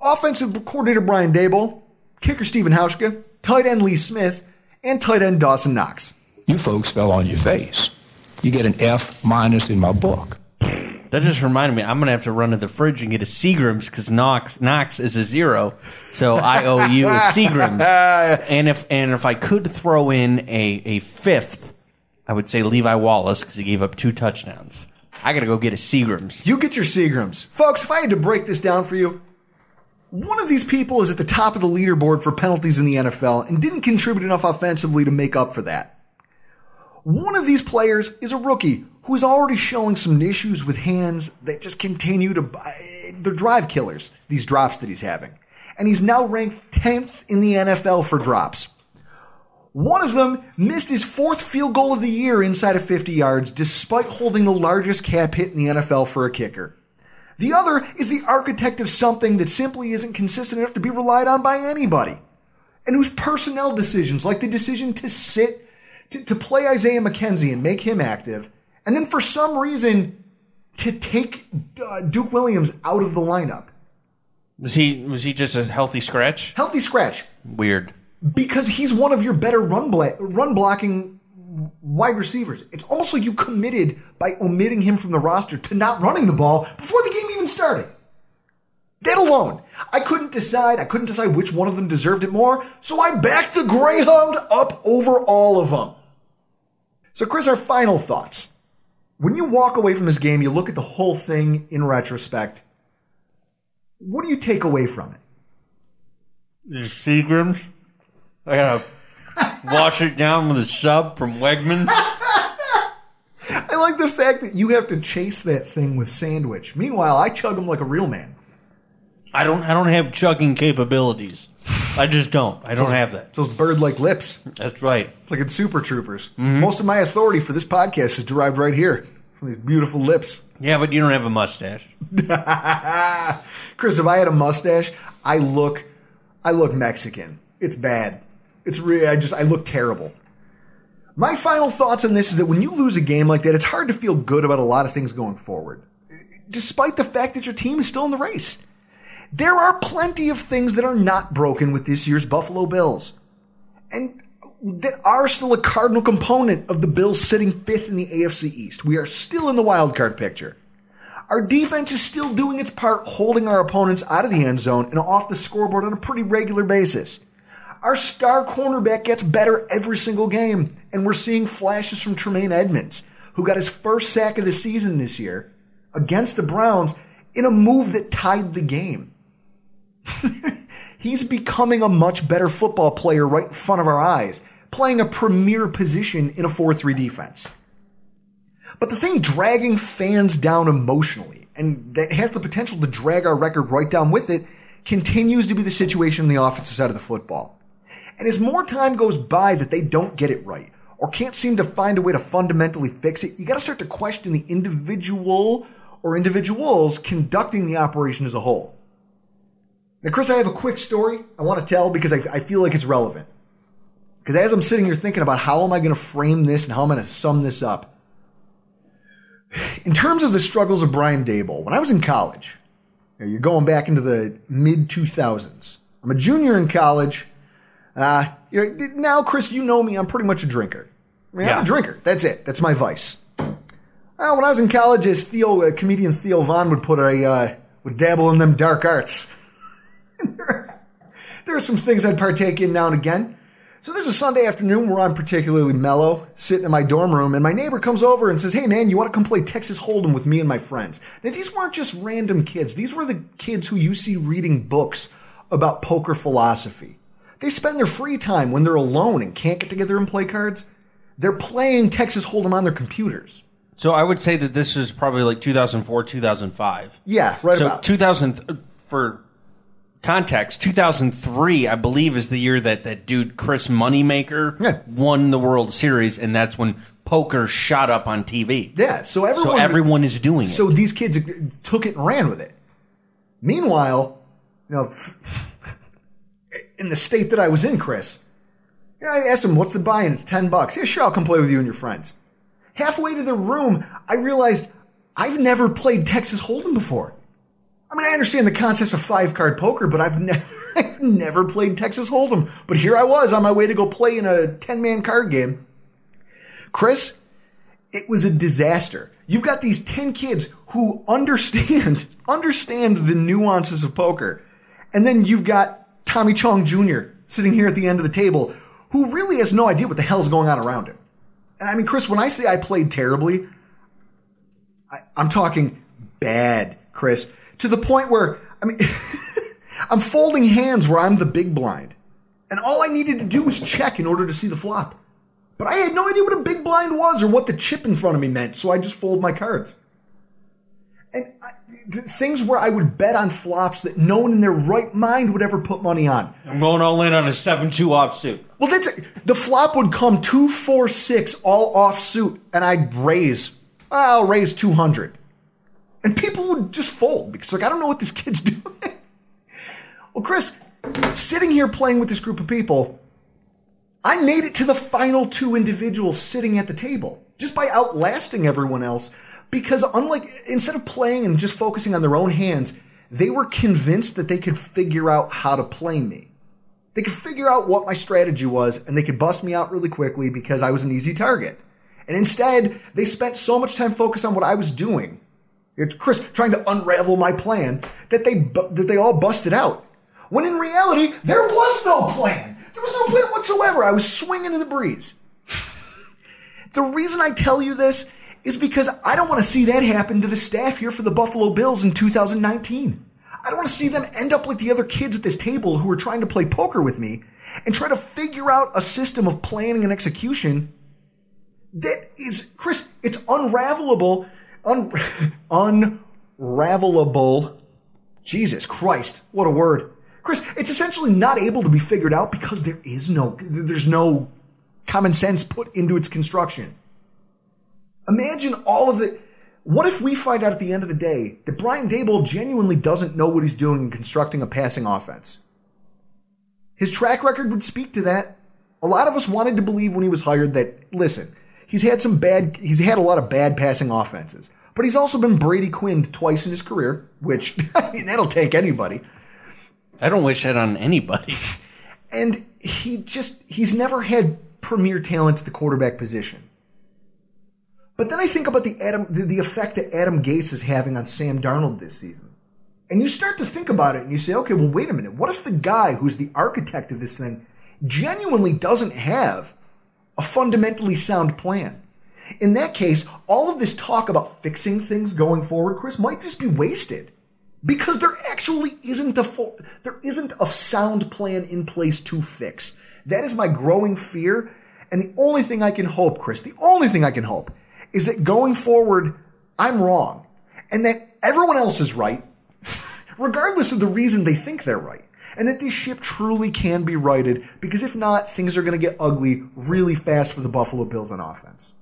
offensive coordinator Brian Daboll, kicker Stephen Hauschka, tight end Lee Smith, and tight end Dawson Knox. You folks fell on your face. You get an F minus in my book. That just reminded me, I'm going to have to run to the fridge and get a Seagram's because Knox, Knox is a zero. So I owe you a Seagram's. and if, and if I could throw in a, a fifth, I would say Levi Wallace because he gave up two touchdowns. I got to go get a Seagram's. You get your Seagrams. Folks, if I had to break this down for you, one of these people is at the top of the leaderboard for penalties in the NFL and didn't contribute enough offensively to make up for that. One of these players is a rookie who is already showing some issues with hands that just continue to, they're drive killers, these drops that he's having. And he's now ranked 10th in the NFL for drops. One of them missed his fourth field goal of the year inside of 50 yards despite holding the largest cap hit in the NFL for a kicker. The other is the architect of something that simply isn't consistent enough to be relied on by anybody. And whose personnel decisions, like the decision to sit, to, to play Isaiah McKenzie and make him active, and then for some reason to take uh, Duke Williams out of the lineup. Was he, was he just a healthy scratch? Healthy scratch. Weird. Because he's one of your better run, bla- run blocking wide receivers. It's almost like you committed by omitting him from the roster to not running the ball before the game even started. That alone, I couldn't decide. I couldn't decide which one of them deserved it more, so I backed the Greyhound up over all of them. So, Chris, our final thoughts. When you walk away from this game, you look at the whole thing in retrospect. What do you take away from it? Seagram's? I gotta wash it down with a sub from Wegmans. I like the fact that you have to chase that thing with sandwich. Meanwhile, I chug them like a real man. I don't. I don't have chugging capabilities. I just don't. I don't have that. It's those bird-like lips. That's right. It's like in Super Troopers. Mm-hmm. Most of my authority for this podcast is derived right here from these beautiful lips. Yeah, but you don't have a mustache. Chris, if I had a mustache, I look, I look Mexican. It's bad. It's really, I just, I look terrible. My final thoughts on this is that when you lose a game like that, it's hard to feel good about a lot of things going forward, despite the fact that your team is still in the race. There are plenty of things that are not broken with this year's Buffalo Bills, and that are still a cardinal component of the Bills sitting fifth in the AFC East. We are still in the wild card picture. Our defense is still doing its part holding our opponents out of the end zone and off the scoreboard on a pretty regular basis. Our star cornerback gets better every single game, and we're seeing flashes from Tremaine Edmunds, who got his first sack of the season this year against the Browns in a move that tied the game. He's becoming a much better football player right in front of our eyes, playing a premier position in a 4 3 defense. But the thing dragging fans down emotionally, and that has the potential to drag our record right down with it, continues to be the situation on the offensive side of the football. And as more time goes by that they don't get it right, or can't seem to find a way to fundamentally fix it, you gotta start to question the individual or individuals conducting the operation as a whole. Now, Chris, I have a quick story I want to tell because I, I feel like it's relevant. Because as I'm sitting here thinking about how am I going to frame this and how I'm going to sum this up, in terms of the struggles of Brian Daboll, when I was in college, you you're going back into the mid 2000s. I'm a junior in college. Uh, now, Chris, you know me. I'm pretty much a drinker. I mean, I'm Yeah. a drinker. That's it. That's my vice. Well, when I was in college, as Theo, uh, comedian Theo Von would put, I uh, would dabble in them dark arts. there's, there are some things I'd partake in now and again. So there's a Sunday afternoon where I'm particularly mellow, sitting in my dorm room, and my neighbor comes over and says, Hey man, you want to come play Texas Hold'em with me and my friends? Now these weren't just random kids. These were the kids who you see reading books about poker philosophy. They spend their free time when they're alone and can't get together and play cards. They're playing Texas Hold'em on their computers. So I would say that this was probably like 2004, 2005. Yeah, right so about. 2000 uh, for context, 2003 I believe is the year that that dude Chris Moneymaker won the World Series and that's when poker shot up on TV. Yeah, so everyone so everyone is doing it. So these kids took it and ran with it. Meanwhile, you know, in the state that I was in, Chris, you know, I asked him, "What's the buy-in?" It's ten bucks. Yeah, sure, I'll come play with you and your friends. Halfway to the room, I realized I've never played Texas Hold'em before. I mean, I understand the concept of five-card poker, but I've never, I've never played Texas Hold'em. But here I was on my way to go play in a ten-man card game. Chris, it was a disaster. You've got these 10 kids who understand understand the nuances of poker. And then you've got Tommy Chong Jr. sitting here at the end of the table who really has no idea what the hell's going on around him. And I mean, Chris, when I say I played terribly, I, I'm talking bad, Chris, to the point where, I mean, I'm folding hands where I'm the big blind. And all I needed to do was check in order to see the flop. But I had no idea what a big blind was or what the chip in front of me meant, so I just fold my cards. And I, things where I would bet on flops that no one in their right mind would ever put money on. I'm going all in on a 7-2 offsuit. Well, that's the flop would come two, four, six, all off suit, and I'd raise. I'll raise two hundred, and people would just fold because like I don't know what this kid's doing. well, Chris, sitting here playing with this group of people, I made it to the final two individuals sitting at the table just by outlasting everyone else. Because unlike instead of playing and just focusing on their own hands, they were convinced that they could figure out how to play me. They could figure out what my strategy was and they could bust me out really quickly because I was an easy target. And instead, they spent so much time focused on what I was doing, Chris trying to unravel my plan, that they that they all busted out. When in reality, there was no plan. There was no plan whatsoever. I was swinging in the breeze. the reason I tell you this is because I don't want to see that happen to the staff here for the Buffalo Bills in 2019. I don't want to see them end up like the other kids at this table who are trying to play poker with me and try to figure out a system of planning and execution that is, Chris, it's unravelable, un, unravelable. Jesus Christ, what a word. Chris, it's essentially not able to be figured out because there is no, there's no common sense put into its construction. Imagine all of the, what if we find out at the end of the day that Brian Daboll genuinely doesn't know what he's doing in constructing a passing offense? His track record would speak to that. A lot of us wanted to believe when he was hired that, listen, he's had some bad, he's had a lot of bad passing offenses, but he's also been Brady Quinned twice in his career, which, I mean, that'll take anybody. I don't wish that on anybody. And he just, he's never had premier talent at the quarterback position. But then I think about the Adam, the, the effect that Adam Gase is having on Sam Darnold this season. And you start to think about it and you say, okay, well, wait a minute. What if the guy who's the architect of this thing genuinely doesn't have a fundamentally sound plan? In that case, all of this talk about fixing things going forward, Chris, might just be wasted because there actually isn't a there isn't a sound plan in place to fix. That is my growing fear. And the only thing I can hope, Chris, the only thing I can hope is that going forward, I'm wrong and that everyone else is right, regardless of the reason they think they're right. And that this ship truly can be righted because if not, things are going to get ugly really fast for the Buffalo Bills on offense.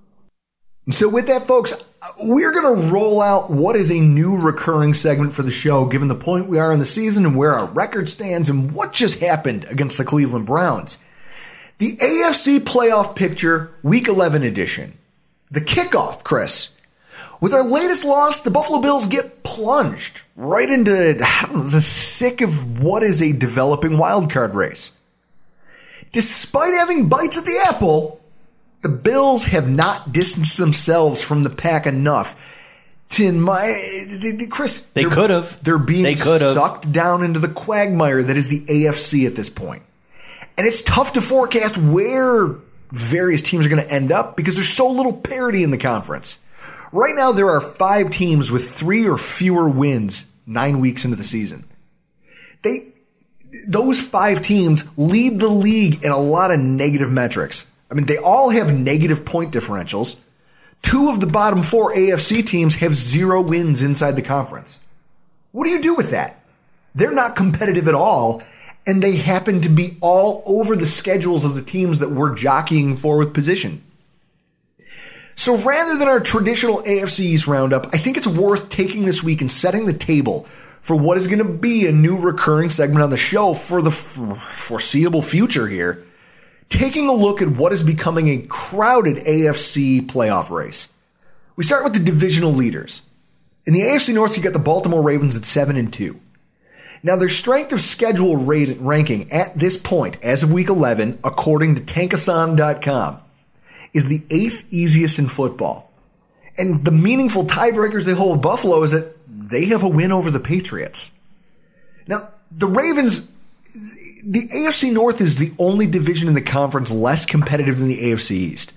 So, with that, folks, we're going to roll out what is a new recurring segment for the show, given the point we are in the season and where our record stands and what just happened against the Cleveland Browns. The AFC playoff picture, week 11 edition. The kickoff, Chris. With our latest loss, the Buffalo Bills get plunged right into know, the thick of what is a developing wildcard race. Despite having bites at the apple, the Bills have not distanced themselves from the pack enough. To my Chris, they could have. They're being they sucked down into the quagmire that is the AFC at this point, and it's tough to forecast where various teams are going to end up because there's so little parity in the conference. Right now, there are five teams with three or fewer wins nine weeks into the season. They, those five teams lead the league in a lot of negative metrics. I mean, they all have negative point differentials. Two of the bottom four AFC teams have zero wins inside the conference. What do you do with that? They're not competitive at all, and they happen to be all over the schedules of the teams that we're jockeying for with position. So rather than our traditional AFC's roundup, I think it's worth taking this week and setting the table for what is going to be a new recurring segment on the show for the foreseeable future here taking a look at what is becoming a crowded AFC playoff race. We start with the divisional leaders. In the AFC North, you got the Baltimore Ravens at 7 and 2. Now, their strength of schedule ranking at this point, as of week 11, according to tankathon.com, is the eighth easiest in football. And the meaningful tiebreakers they hold Buffalo is that they have a win over the Patriots. Now, the Ravens the AFC North is the only division in the conference less competitive than the AFC East.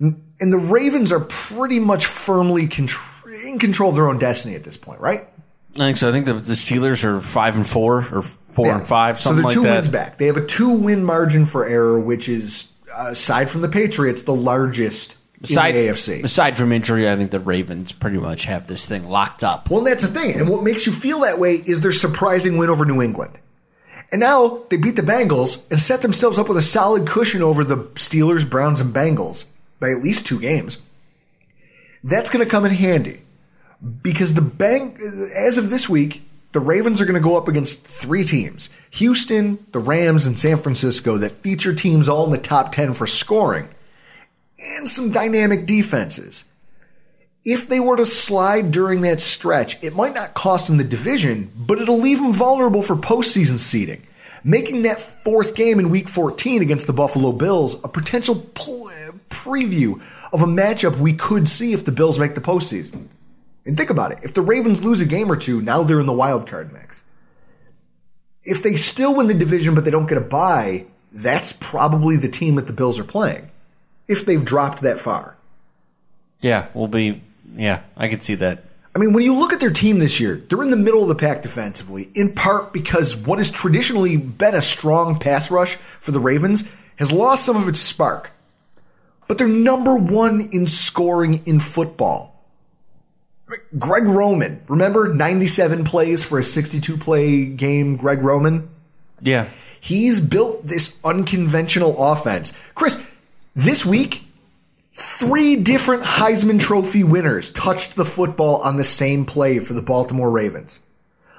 And the Ravens are pretty much firmly in control of their own destiny at this point, right? I think so. I think the, the Steelers are five and four or four yeah. and five. so they're like two that. wins back. They have a two win margin for error, which is uh, aside from the Patriots, the largest aside, in the AFC. Aside from injury, I think the Ravens pretty much have this thing locked up. Well, that's the thing. And what makes you feel that way is their surprising win over New England. And now they beat the Bengals and set themselves up with a solid cushion over the Steelers, Browns, and Bengals by at least two games. That's going to come in handy because the Bang, as of this week, the Ravens are going to go up against three teams Houston, the Rams, and San Francisco that feature teams all in the top 10 for scoring and some dynamic defenses if they were to slide during that stretch, it might not cost them the division, but it'll leave them vulnerable for postseason seeding, making that fourth game in Week 14 against the Buffalo Bills a potential pl- preview of a matchup we could see if the Bills make the postseason. And think about it: if the Ravens lose a game or two, now they're in the wild card mix. If they still win the division but they don't get a bye, that's probably the team that the Bills are playing. If they've dropped that far. Yeah, we'll be yeah, I can see that. I mean, when you look at their team this year, they're in the middle of the pack defensively, in part because what has traditionally been a strong pass rush for the Ravens has lost some of its spark. But they're number one in scoring in football. Greg Roman, remember 97 plays for a 62 play game, Greg Roman? Yeah. He's built this unconventional offense. Chris, this week, Three different Heisman Trophy winners touched the football on the same play for the Baltimore Ravens.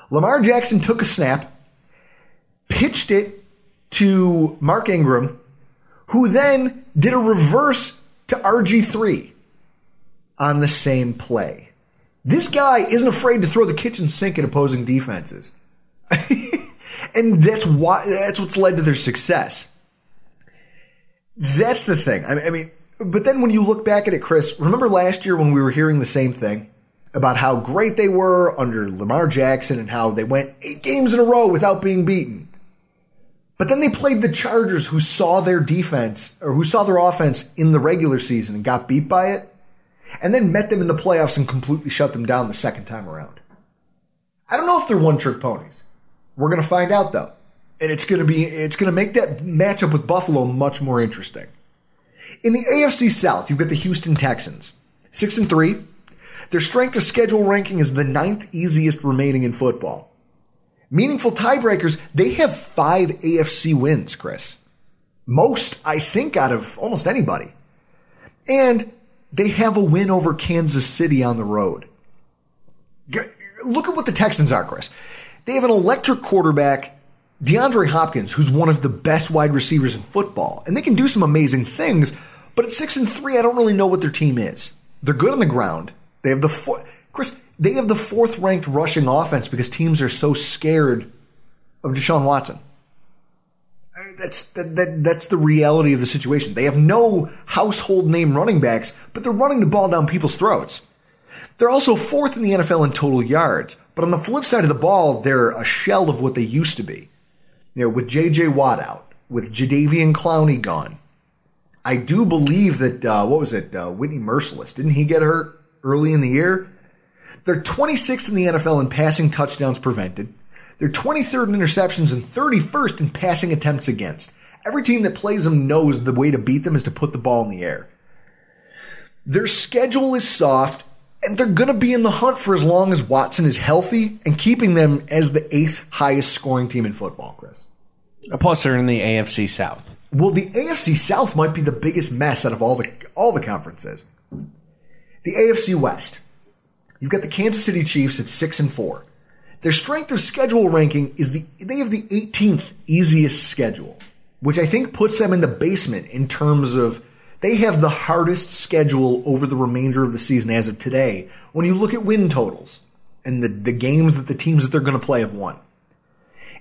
Lamar Jackson took a snap, pitched it to Mark Ingram, who then did a reverse to RG3 on the same play. This guy isn't afraid to throw the kitchen sink at opposing defenses. and that's why that's what's led to their success. That's the thing. I mean, But then when you look back at it, Chris, remember last year when we were hearing the same thing about how great they were under Lamar Jackson and how they went eight games in a row without being beaten. But then they played the Chargers, who saw their defense or who saw their offense in the regular season and got beat by it, and then met them in the playoffs and completely shut them down the second time around. I don't know if they're one trick ponies. We're going to find out though. And it's going to be, it's going to make that matchup with Buffalo much more interesting. In the AFC South, you've got the Houston Texans. Six and three. Their strength of schedule ranking is the ninth easiest remaining in football. Meaningful tiebreakers, they have five AFC wins, Chris. Most, I think, out of almost anybody. And they have a win over Kansas City on the road. Look at what the Texans are, Chris. They have an electric quarterback, DeAndre Hopkins, who's one of the best wide receivers in football. And they can do some amazing things, but at 6 and 3, I don't really know what their team is. They're good on the ground. They have the four, Chris, they have the fourth ranked rushing offense because teams are so scared of Deshaun Watson. That's that, that, that's the reality of the situation. They have no household name running backs, but they're running the ball down people's throats. They're also fourth in the NFL in total yards, but on the flip side of the ball, they're a shell of what they used to be. You know, with J.J. Watt out, with Jadeveon Clowney gone, I do believe that uh, what was it? Uh, Whitney Mercilus didn't he get hurt early in the year? They're 26th in the NFL in passing touchdowns prevented. They're 23rd in interceptions and 31st in passing attempts against. Every team that plays them knows the way to beat them is to put the ball in the air. Their schedule is soft, and they're going to be in the hunt for as long as Watson is healthy and keeping them as the eighth highest scoring team in football, Chris. Uh, plus, they're in the AFC South. Well, the AFC South might be the biggest mess out of all the all the conferences. The AFC West. You've got the Kansas City Chiefs at six and four. Their strength of schedule ranking is the they have the 18th easiest schedule, which I think puts them in the basement in terms of they have the hardest schedule over the remainder of the season as of today when you look at win totals and the, the games that the teams that they're going to play have won.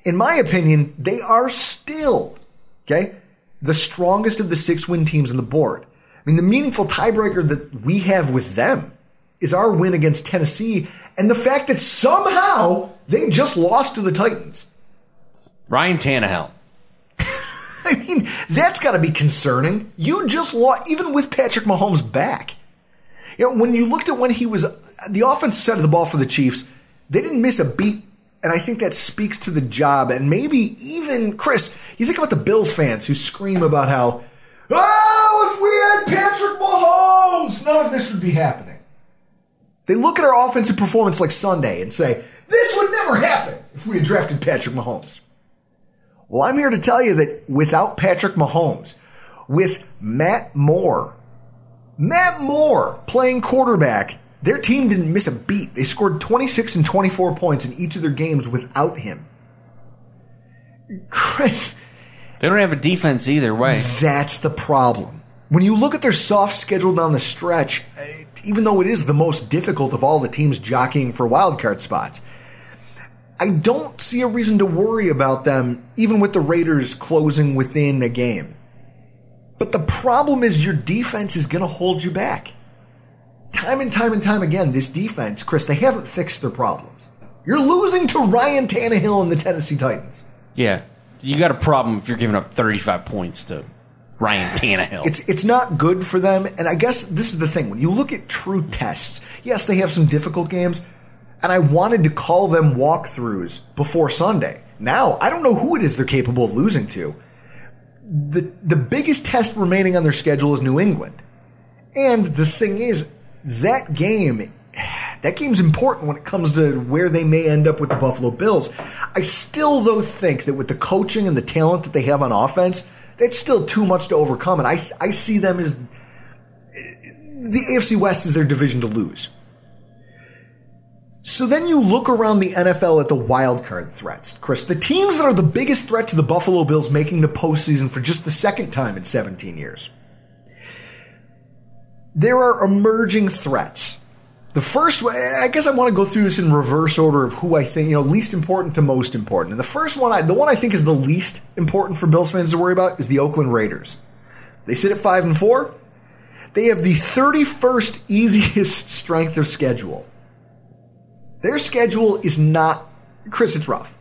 In my opinion, they are still, okay, the strongest of the six win teams on the board. I mean, the meaningful tiebreaker that we have with them is our win against Tennessee and the fact that somehow they just lost to the Titans. Ryan Tannehill. I mean, that's got to be concerning. You just lost, even with Patrick Mahomes back. You know, when you looked at when he was the offensive side of the ball for the Chiefs, they didn't miss a beat. And I think that speaks to the job. And maybe even, Chris, you think about the Bills fans who scream about how, oh, if we had Patrick Mahomes, none of this would be happening. They look at our offensive performance like Sunday and say, this would never happen if we had drafted Patrick Mahomes. Well, I'm here to tell you that without Patrick Mahomes, with Matt Moore, Matt Moore playing quarterback, their team didn't miss a beat. They scored 26 and 24 points in each of their games without him. Chris. They don't have a defense either way. That's the problem. When you look at their soft schedule down the stretch, eh, even though it is the most difficult of all the teams jockeying for wildcard spots, I don't see a reason to worry about them, even with the Raiders closing within a game. But the problem is your defense is going to hold you back. Time and time and time again, this defense, Chris, they haven't fixed their problems. You're losing to Ryan Tannehill and the Tennessee Titans. Yeah, you got a problem if you're giving up 35 points to Ryan Tannehill. It's it's not good for them, and I guess this is the thing. When you look at true tests, yes, they have some difficult games, and I wanted to call them walkthroughs before Sunday. Now I don't know who it is they're capable of losing to. The the biggest test remaining on their schedule is New England, and the thing is that game. That game's important when it comes to where they may end up with the Buffalo Bills. I still, though, think that with the coaching and the talent that they have on offense, that's still too much to overcome. And I, I see them as the AFC West is their division to lose. So then you look around the NFL at the wildcard threats, Chris. The teams that are the biggest threat to the Buffalo Bills making the postseason for just the second time in 17 years. There are emerging threats. The first one, I guess I want to go through this in reverse order of who I think, you know, least important to most important. And the first one, I, the one I think is the least important for Bills fans to worry about is the Oakland Raiders. They sit at five and four. They have the 31st easiest strength of schedule. Their schedule is not, Chris, it's rough.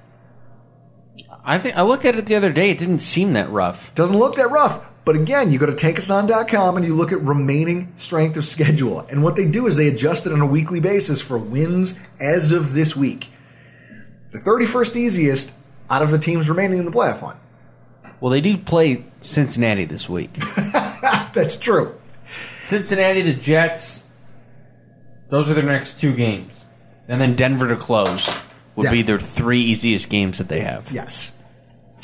I think I looked at it the other day. It didn't seem that rough. Doesn't look that rough. But again, you go to tankathon.com and you look at remaining strength of schedule. And what they do is they adjust it on a weekly basis for wins as of this week. The 31st easiest out of the teams remaining in the playoff hunt. Well, they do play Cincinnati this week. That's true. Cincinnati, the Jets. Those are their next two games. And then Denver to close would Yeah. be their three easiest games that they have. Yes.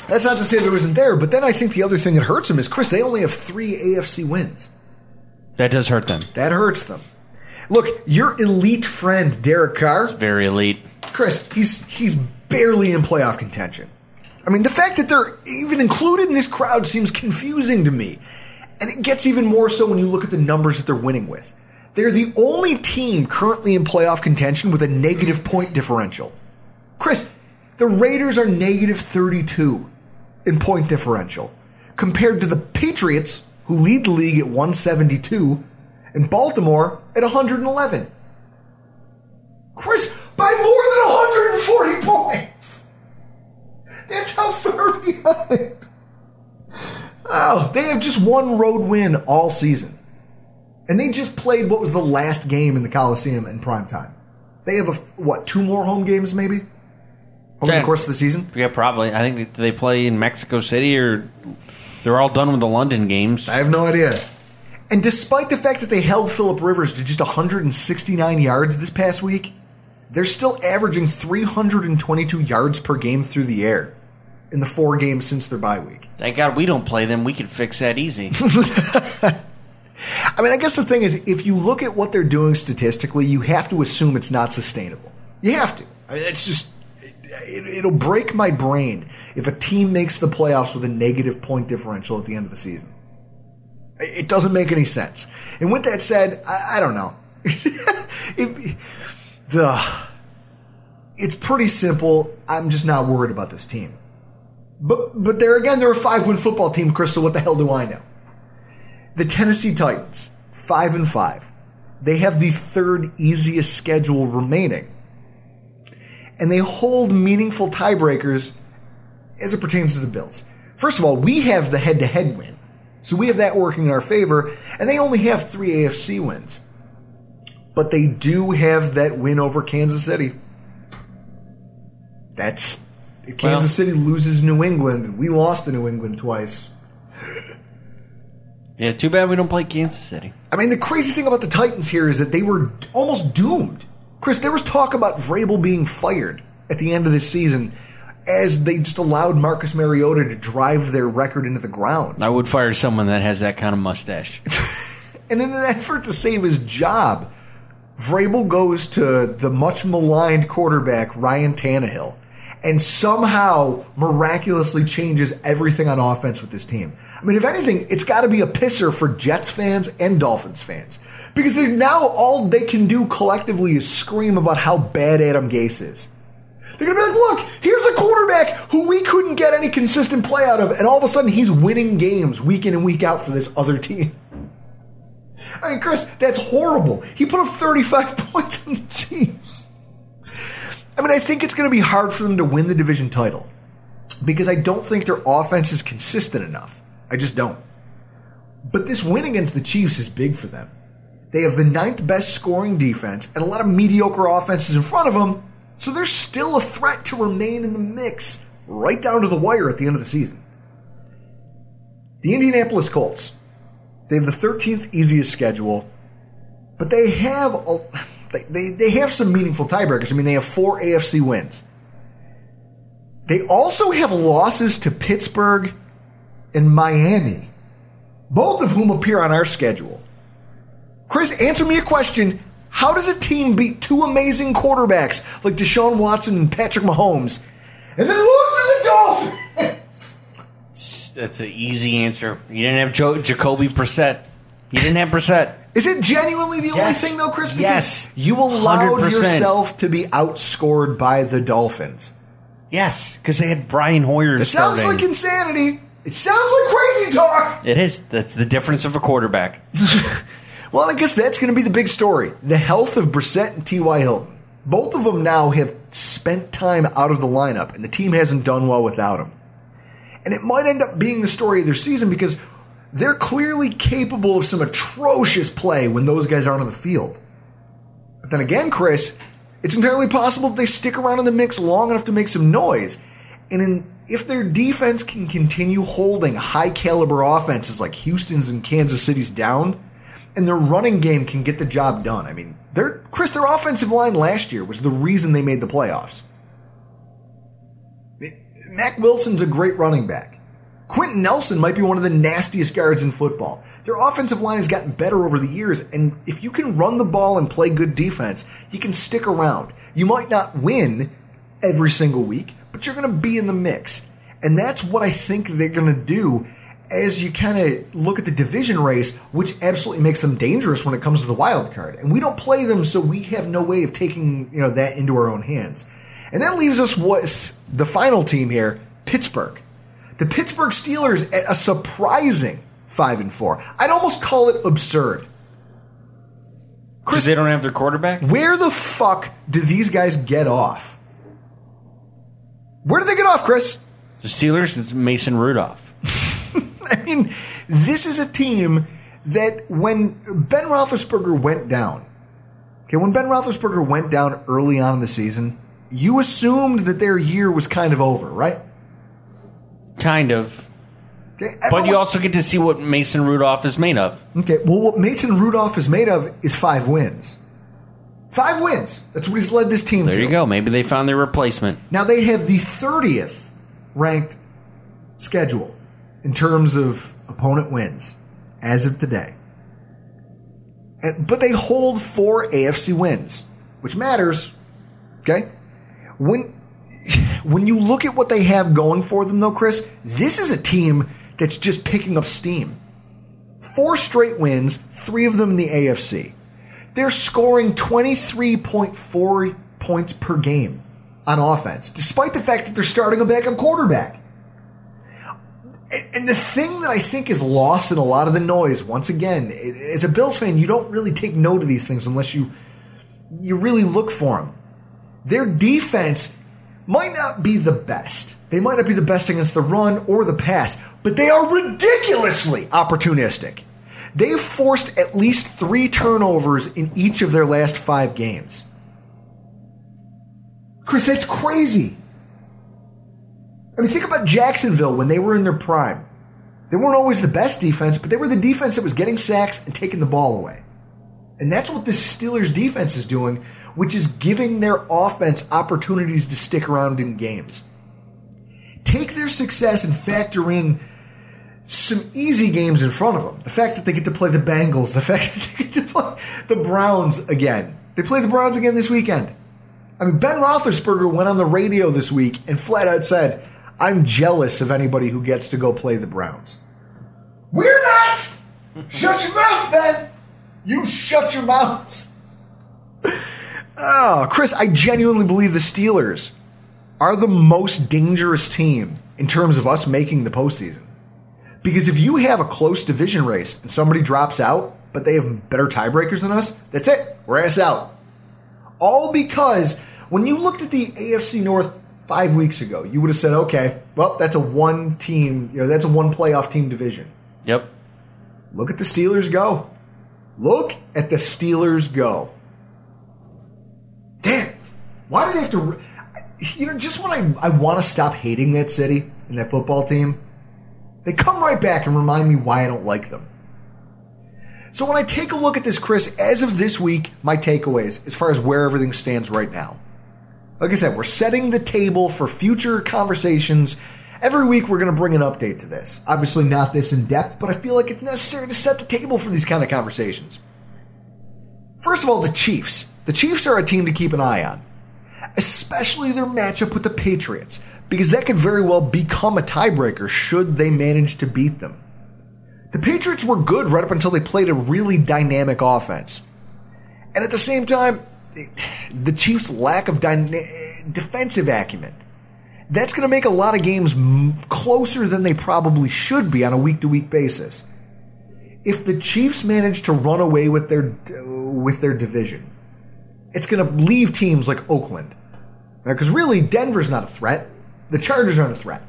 That's not to say there isn't there, but then I think the other thing that hurts them is Chris, they only have three AFC wins. That does hurt them. That hurts them. Look, your elite friend, Derek Carr, Very elite. Chris, he's he's barely in playoff contention. I mean, the fact that they're even included in this crowd seems confusing to me. And it gets even more so when you look at the numbers that they're winning with. They're the only team currently in playoff contention with a negative point differential. Chris, the Raiders are negative 32 in point differential, compared to the Patriots, who lead the league at 172, and Baltimore at 111. Chris, by more than 140 points. That's how far behind. Oh, they have just one road win all season. And they just played what was the last game in the Coliseum in prime time. They have a what, two more home games maybe? Over Yeah. the course of the season? Yeah, probably. I think they play in Mexico City or they're all done with the London games. I have no idea. And despite the fact that they held Philip Rivers to just 169 yards this past week, they're still averaging 322 yards per game through the air in the four games since their bye week. Thank God we don't play them. We could fix that easy. I mean, I guess the thing is, if you look at what they're doing statistically, you have to assume it's not sustainable. You have to. It's just, it, it'll break my brain if a team makes the playoffs with a negative point differential at the end of the season. It doesn't make any sense. And with that said, I, I don't know. the, it's pretty simple. I'm just not worried about this team. But but there again, they're a five win football team, Crystal. What the hell do I know? The Tennessee Titans, five and five. They have the third easiest schedule remaining. And they hold meaningful tiebreakers as it pertains to the Bills. First of all, we have the head to head win. So we have that working in our favor, and they only have three AFC wins. But they do have that win over Kansas City. That's if Well- Kansas City loses New England, and we lost to New England twice. Yeah, too bad we don't play Kansas City. I mean, the crazy thing about the Titans here is that they were almost doomed. Chris, there was talk about Vrabel being fired at the end of this season as they just allowed Marcus Mariota to drive their record into the ground. I would fire someone that has that kind of mustache. And in an effort to save his job, Vrabel goes to the much maligned quarterback, Ryan Tannehill, and somehow miraculously changes everything on offense with this team. I mean, if anything, it's got to be a pisser for Jets fans and Dolphins fans. Because now all they can do collectively is scream about how bad Adam Gase is. They're going to be like, look, here's a quarterback who we couldn't get any consistent play out of, and all of a sudden he's winning games week in and week out for this other team. I mean, Chris, that's horrible. He put up 35 points on the Chiefs. I mean, I think it's going to be hard for them to win the division title because I don't think their offense is consistent enough. I just don't. But this win against the Chiefs is big for them. They have the ninth best scoring defense and a lot of mediocre offenses in front of them, so they're still a threat to remain in the mix right down to the wire at the end of the season. The Indianapolis Colts. They have the 13th easiest schedule, but they have a, they, they, they have some meaningful tiebreakers. I mean, they have four AFC wins. They also have losses to Pittsburgh and Miami, both of whom appear on our schedule. Chris, answer me a question. How does a team beat two amazing quarterbacks like Deshaun Watson and Patrick Mahomes and then lose to the Dolphins? That's an easy answer. You didn't have jo- Jacoby Brissett. You didn't have Brissett. Is it genuinely the only thing, though, Chris? Because Yes. You allowed 100%. yourself to be outscored by the Dolphins. Yes, because they had Brian Hoyer It sounds starting. like insanity. It sounds like crazy talk. it is. That's the difference of a quarterback. Well, I guess that's going to be the big story the health of Brissett and T.Y. Hilton. Both of them now have spent time out of the lineup, and the team hasn't done well without them. And it might end up being the story of their season because they're clearly capable of some atrocious play when those guys aren't on the field. But then again, Chris, it's entirely possible that they stick around in the mix long enough to make some noise. And in, if their defense can continue holding high caliber offenses like Houston's and Kansas City's down, and their running game can get the job done. I mean, their Chris, their offensive line last year was the reason they made the playoffs. Mac Wilson's a great running back. Quenton Nelson might be one of the nastiest guards in football. Their offensive line has gotten better over the years, and if you can run the ball and play good defense, you can stick around. You might not win every single week, but you're going to be in the mix. And that's what I think they're going to do as you kind of look at the division race, which absolutely makes them dangerous when it comes to the wild card. And we don't play them, so we have no way of taking you know that into our own hands. And that leaves us with the final team here, Pittsburgh. The Pittsburgh Steelers at a surprising five and four. I'd almost call it absurd. Because they don't have their quarterback? Where the fuck do these guys get off? Where do they get off, Chris? The Steelers, it's Mason Rudolph. I mean, this is a team that when Ben Roethlisberger went down, okay, when Ben Roethlisberger went down early on in the season, you assumed that their year was kind of over, right? Kind of. Okay, But you also get to see what Mason Rudolph is made of. Okay, well, what Mason Rudolph is made of is five wins. Five wins. That's what he's led this team There to. you go. Maybe they found their replacement. Now they have the 30th ranked schedule in terms of opponent wins as of today. But they hold four AFC wins, which matters. Okay? When when you look at what they have going for them though, Chris, this is a team that's just picking up steam. Four straight wins, three of them in the AFC. They're scoring 23.4 points per game on offense, despite the fact that they're starting a backup quarterback. And- the thing that I think is lost in a lot of the noise, once again, as a Bills fan, you don't really take note of these things unless you you really look for them. Their defense might not be the best. They might not be the best against the run or the pass, but they are ridiculously opportunistic. They've forced at least three turnovers in each of their last five games. Chris, that's crazy. I mean, think about Jacksonville when they were in their prime. They weren't always the best defense, but they were the defense that was getting sacks and taking the ball away. And that's what the Steelers defense is doing, which is giving their offense opportunities to stick around in games. Take their success and factor in some easy games in front of them. The fact that they get to play the Bengals, the fact that they get to play the Browns again. They play the Browns again this weekend. I mean, Ben Roethlisberger went on the radio this week and flat out said, I'm jealous of anybody who gets to go play the Browns. We're not! Shut your mouth, Ben! You shut your mouth! Oh, Chris, I genuinely believe the Steelers are the most dangerous team in terms of us making the postseason. Because if you have a close division race and somebody drops out, but they have better tiebreakers than us, that's it. We're ass out. All because when you looked at the AFC North five weeks ago, you would have said, okay, well, that's a one team, you know, that's a one playoff team division. Yep. Look at the Steelers go. Look at the Steelers go. Damn it. Why do they have to. You know, just when I, I want to stop hating that city and that football team, they come right back and remind me why I don't like them. So when I take a look at this, Chris, as of this week, my takeaways as far as where everything stands right now. Like I said, we're setting the table for future conversations. Every week we're going to bring an update to this. Obviously not this in depth, but I feel like it's necessary to set the table for these kind of conversations. First of all, the Chiefs. The Chiefs are a team to keep an eye on, especially their matchup with the Patriots, because that could very well become a tiebreaker should they manage to beat them. The Patriots were good right up until they played a really dynamic offense. And at the same time, the Chiefs' lack of dyna- defensive acumen. That's going to make a lot of games m- closer than they probably should be on a week to week basis. if the Chiefs manage to run away with their with their division, it's going to leave teams like Oakland, because really Denver's not a threat. The Chargers aren't a threat.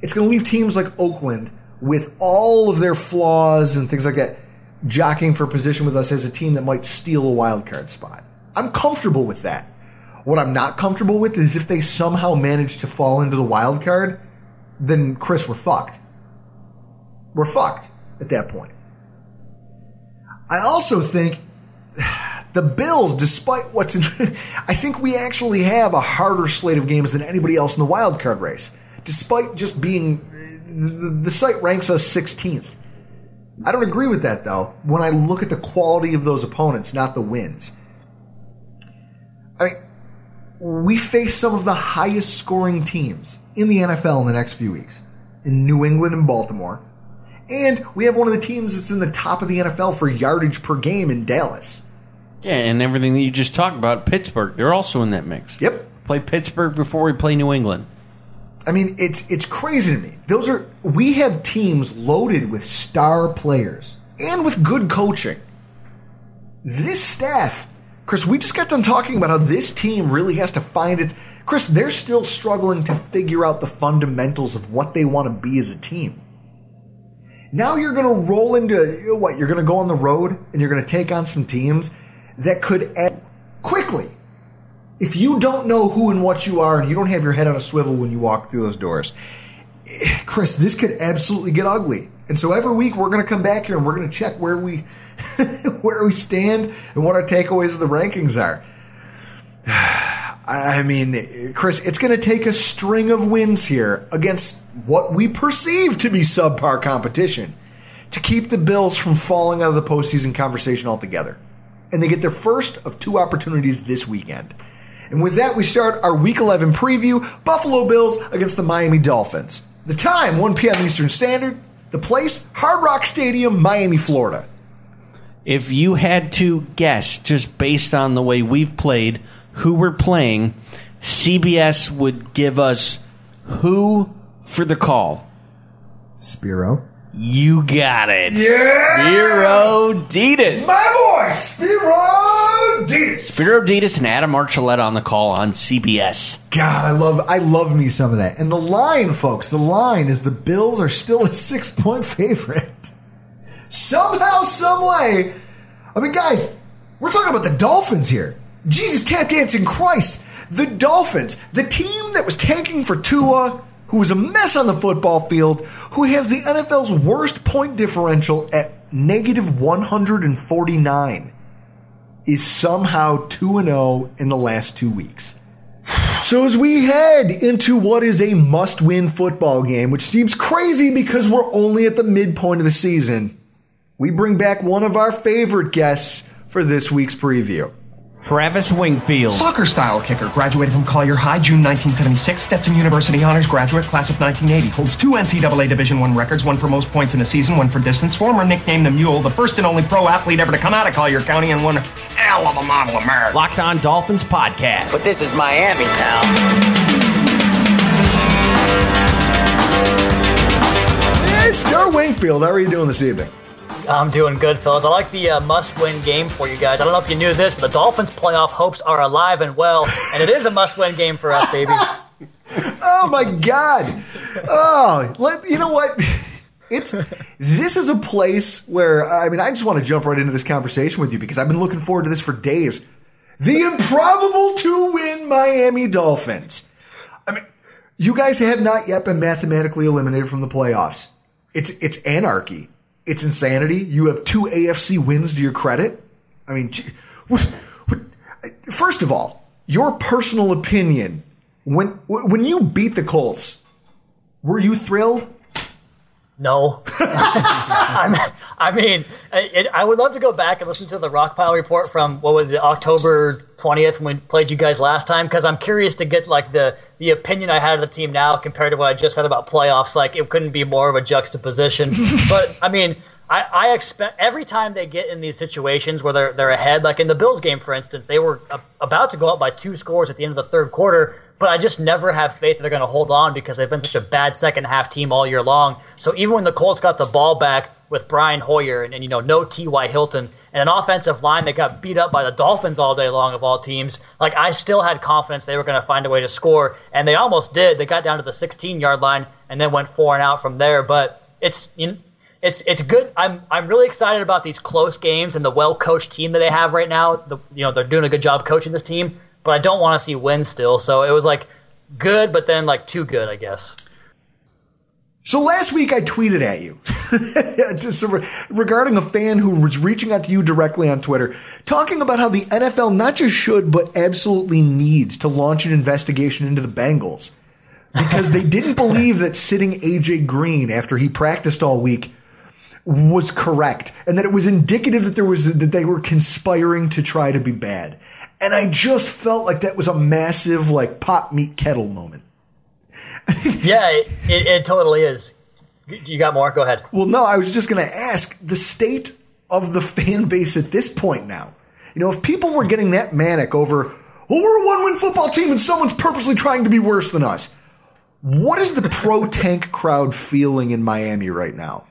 It's going to leave teams like Oakland with all of their flaws and things like that, jockeying for position with us as a team that might steal a wild card spot. I'm comfortable with that. What I'm not comfortable with is if they somehow manage to fall into the wild card, then Chris, we're fucked. We're fucked at that point. I also think the Bills, despite what's in, I think we actually have a harder slate of games than anybody else in the wild card race, despite just being the, the site ranks us 16th. I don't agree with that though. When I look at the quality of those opponents, not the wins. I mean, we face some of the highest scoring teams in the NFL in the next few weeks in New England and Baltimore. And we have one of the teams that's in the top of the NFL for yardage per game in Dallas. Yeah, and everything that you just talked about, Pittsburgh, they're also in that mix. Yep. Play Pittsburgh before we play New England. I mean, it's it's crazy to me. Those are we have teams loaded with star players and with good coaching. This staff, Chris, we just got done talking about how this team really has to find its Chris, they're still struggling to figure out the fundamentals of what they want to be as a team. Now you're going to roll into what? You're going to go on the road and you're going to take on some teams that could add quickly. If you don't know who and what you are and you don't have your head on a swivel when you walk through those doors, Chris, this could absolutely get ugly. And so every week we're going to come back here and we're going to check where we where we stand and what our takeaways of the rankings are. I mean, Chris, it's going to take a string of wins here against what we perceive to be subpar competition to keep the Bills from falling out of the postseason conversation altogether. And they get their first of two opportunities this weekend. And with that, we start our Week 11 preview Buffalo Bills against the Miami Dolphins. The time, 1 p.m. Eastern Standard. The place, Hard Rock Stadium, Miami, Florida. If you had to guess, just based on the way we've played, who we're playing, CBS would give us who for the call. Spero. You got it. Yeah! Spero Dedes. My boy, Spero Dedes. Spero Dedes and Adam Archuleta on the call on CBS. God, I love I love me some of that. And the line, folks, the line is the Bills are still a six point favorite. Somehow, some way. I mean, guys, we're talking about the Dolphins here. Jesus tap dancing Christ. The Dolphins, the team that was tanking for Tua, who was a mess on the football field, who has the NFL's worst point differential at negative 149, is somehow 2 0 in the last two weeks. So, as we head into what is a must win football game, which seems crazy because we're only at the midpoint of the season, we bring back one of our favorite guests for this week's preview. Travis Wingfield. Soccer style kicker. Graduated from Collier High, June 1976. Stetson University Honors graduate, class of 1980. Holds two NCAA Division I records, one for most points in a season, one for distance. Former nicknamed the Mule, the first and only pro athlete ever to come out of Collier County, and one hell of a model of merit. Locked on Dolphins podcast. But this is Miami, pal. Mr. Wingfield, how are you doing this evening? I'm doing good, fellas. I like the uh, must-win game for you guys. I don't know if you knew this, but the Dolphins' playoff hopes are alive and well, and it is a must-win game for us, baby. oh my God! Oh, let, you know what? It's this is a place where I mean I just want to jump right into this conversation with you because I've been looking forward to this for days. The improbable two-win Miami Dolphins. I mean, you guys have not yet been mathematically eliminated from the playoffs. It's it's anarchy. It's insanity. You have two AFC wins to your credit. I mean, what, what, first of all, your personal opinion when when you beat the Colts, were you thrilled? No. I mean, it, I would love to go back and listen to the Rockpile report from what was it, October 20th when we played you guys last time because I'm curious to get like the the opinion I had of the team now compared to what I just said about playoffs. Like it couldn't be more of a juxtaposition. but I mean, I, I expect every time they get in these situations where they're they're ahead, like in the Bills game, for instance, they were a, about to go up by two scores at the end of the third quarter, but I just never have faith that they're going to hold on because they've been such a bad second half team all year long. So even when the Colts got the ball back with Brian Hoyer and, and you know no T.Y. Hilton and an offensive line that got beat up by the Dolphins all day long of all teams, like I still had confidence they were going to find a way to score, and they almost did. They got down to the 16 yard line and then went four and out from there, but. It's you know, it's it's good. I'm I'm really excited about these close games and the well coached team that they have right now. The, you know they're doing a good job coaching this team, but I don't want to see wins still. So it was like good, but then like too good, I guess. So last week I tweeted at you regarding a fan who was reaching out to you directly on Twitter, talking about how the NFL not just should but absolutely needs to launch an investigation into the Bengals because they didn't believe that sitting AJ Green after he practiced all week was correct and that it was indicative that there was that they were conspiring to try to be bad. And I just felt like that was a massive like pot meat kettle moment. yeah, it, it, it totally is. You got more? Go ahead. Well, no, I was just going to ask the state of the fan base at this point now. You know, if people were getting that manic over, well, we're a one win football team and someone's purposely trying to be worse than us. What is the pro tank crowd feeling in Miami right now?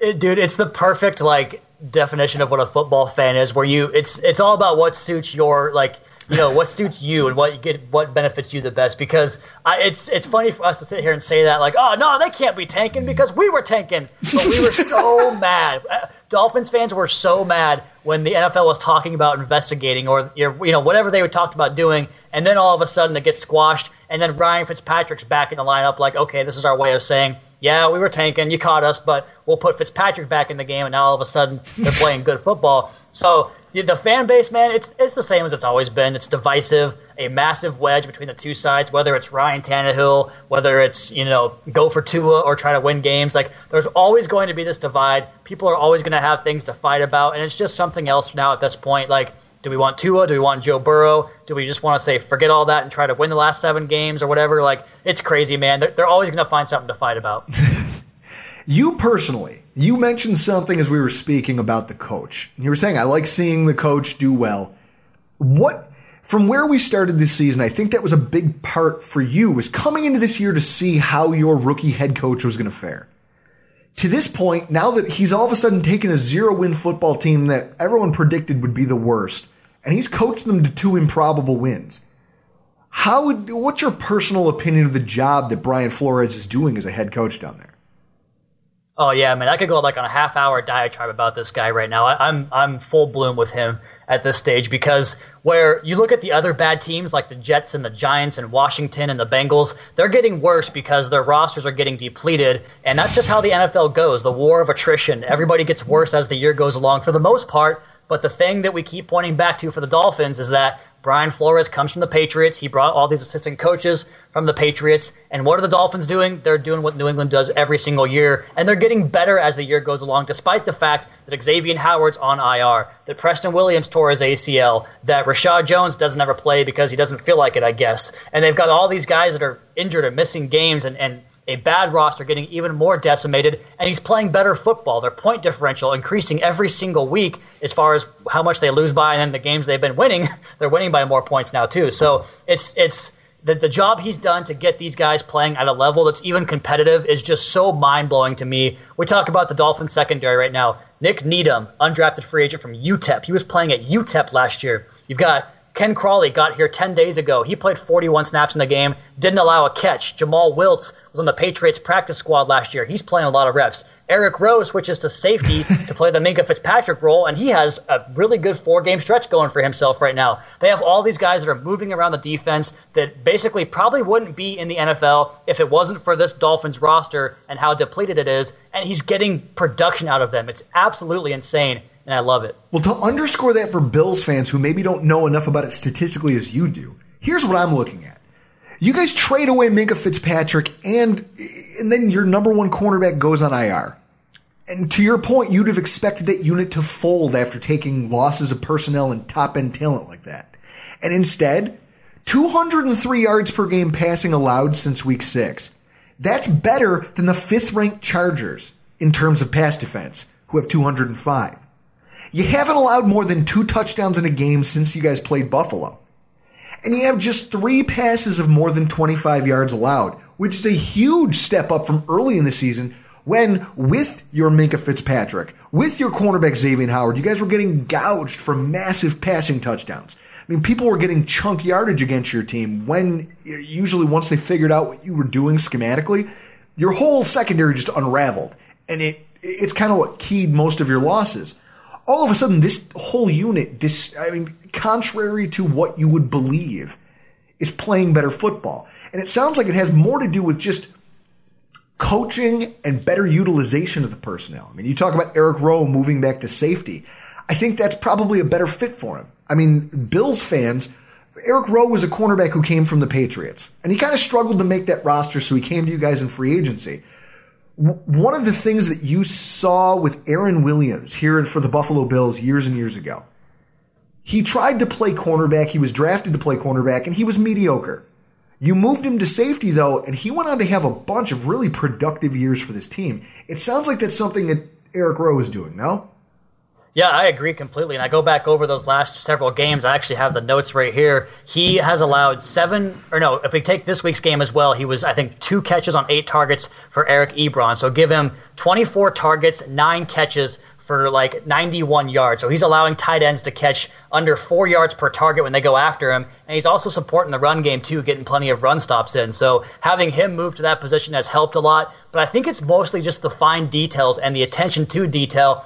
It, dude, it's the perfect like definition of what a football fan is. Where you, it's it's all about what suits your like you know what suits you and what you get what benefits you the best. Because I, it's it's funny for us to sit here and say that like oh no they can't be tanking because we were tanking. But we were so mad. Uh, Dolphins fans were so mad when the NFL was talking about investigating or you know whatever they were talked about doing. And then all of a sudden it gets squashed. And then Ryan Fitzpatrick's back in the lineup like okay this is our way of saying yeah, we were tanking. You caught us, but we'll put Fitzpatrick back in the game, and now all of a sudden they're playing good football. So the fan base, man, it's it's the same as it's always been. It's divisive, a massive wedge between the two sides. Whether it's Ryan Tannehill, whether it's you know go for Tua or try to win games, like there's always going to be this divide. People are always going to have things to fight about, and it's just something else now at this point. Like do we want Tua? Do we want Joe Burrow? Do we just want to say forget all that and try to win the last seven games or whatever? Like it's crazy, man. They're, they're always going to find something to fight about. you personally, you mentioned something as we were speaking about the coach. You were saying I like seeing the coach do well. What from where we started this season, I think that was a big part for you was coming into this year to see how your rookie head coach was going to fare to this point, now that he's all of a sudden taken a zero win football team that everyone predicted would be the worst, and he's coached them to two improbable wins. How would what's your personal opinion of the job that Brian Flores is doing as a head coach down there? Oh yeah, man, I could go like on a half hour diatribe about this guy right now. I, I'm I'm full bloom with him at this stage because where you look at the other bad teams like the Jets and the Giants and Washington and the Bengals, they're getting worse because their rosters are getting depleted. And that's just how the NFL goes the war of attrition. Everybody gets worse as the year goes along for the most part. But the thing that we keep pointing back to for the Dolphins is that Brian Flores comes from the Patriots. He brought all these assistant coaches from the Patriots. And what are the Dolphins doing? They're doing what New England does every single year. And they're getting better as the year goes along, despite the fact that Xavier Howard's on IR, that Preston Williams tore his ACL, that Reshad Jones doesn't ever play because he doesn't feel like it, I guess. And they've got all these guys that are injured and missing games and, and a bad roster getting even more decimated, and he's playing better football. Their point differential increasing every single week as far as how much they lose by, and then the games they've been winning, they're winning by more points now too. So it's it's the, the job he's done to get these guys playing at a level that's even competitive is just so mind blowing to me. We talk about the Dolphins secondary right now. Nick Needham, undrafted free agent from UTEP. He was playing at UTEP last year. You've got Ken Crawley got here 10 days ago. He played 41 snaps in the game, didn't allow a catch. Jomal Wiltz was on the Patriots practice squad last year. He's playing a lot of reps. Eric Rowe switches to safety to play the Minkah Fitzpatrick role, and he has a really good four game stretch going for himself right now. They have all these guys that are moving around the defense that basically probably wouldn't be in the NFL if it wasn't for this Dolphins roster and how depleted it is, and he's getting production out of them. It's absolutely insane and I love it. Well, to underscore that for Bills fans who maybe don't know enough about it statistically as you do, here's what I'm looking at. You guys trade away Minkah Fitzpatrick, and and then your number one cornerback goes on IR. And to your point, you'd have expected that unit to fold after taking losses of personnel and top end talent like that. And instead, 203 yards per game passing allowed since week six. That's better than the fifth ranked Chargers in terms of pass defense who have 205. You haven't allowed more than two touchdowns in a game since you guys played Buffalo. And you have just three passes of more than 25 yards allowed, which is a huge step up from early in the season when, with your Minkah Fitzpatrick, with your cornerback Xavier Howard, you guys were getting gouged for massive passing touchdowns. I mean, people were getting chunk yardage against your team when usually once they figured out what you were doing schematically, your whole secondary just unraveled. And it it's kind of what keyed most of your losses. All of a sudden, this whole unit, dis, I mean, contrary to what you would believe, is playing better football. And it sounds like it has more to do with just coaching and better utilization of the personnel. I mean, you talk about Eric Rowe moving back to safety. I think that's probably a better fit for him. I mean, Bills fans, Eric Rowe was a cornerback who came from the Patriots, and he kind of struggled to make that roster, so he came to you guys in free agency. One of the things that you saw with Aaron Williams here for the Buffalo Bills years and years ago, he tried to play cornerback. He was drafted to play cornerback, and he was mediocre. You moved him to safety, though, and he went on to have a bunch of really productive years for this team. It sounds like that's something that Eric Rowe is doing, no? Yeah, I agree completely. And I go back over those last several games. I actually have the notes right here. He has allowed seven, or no, if we take this week's game as well, he was, I think, two catches on eight targets for Eric Ebron. So give him 24 targets, nine catches for like 91 yards. So he's allowing tight ends to catch under four yards per target when they go after him. And he's also supporting the run game too, getting plenty of run stops in. So having him move to that position has helped a lot. But I think it's mostly just the fine details and the attention to detail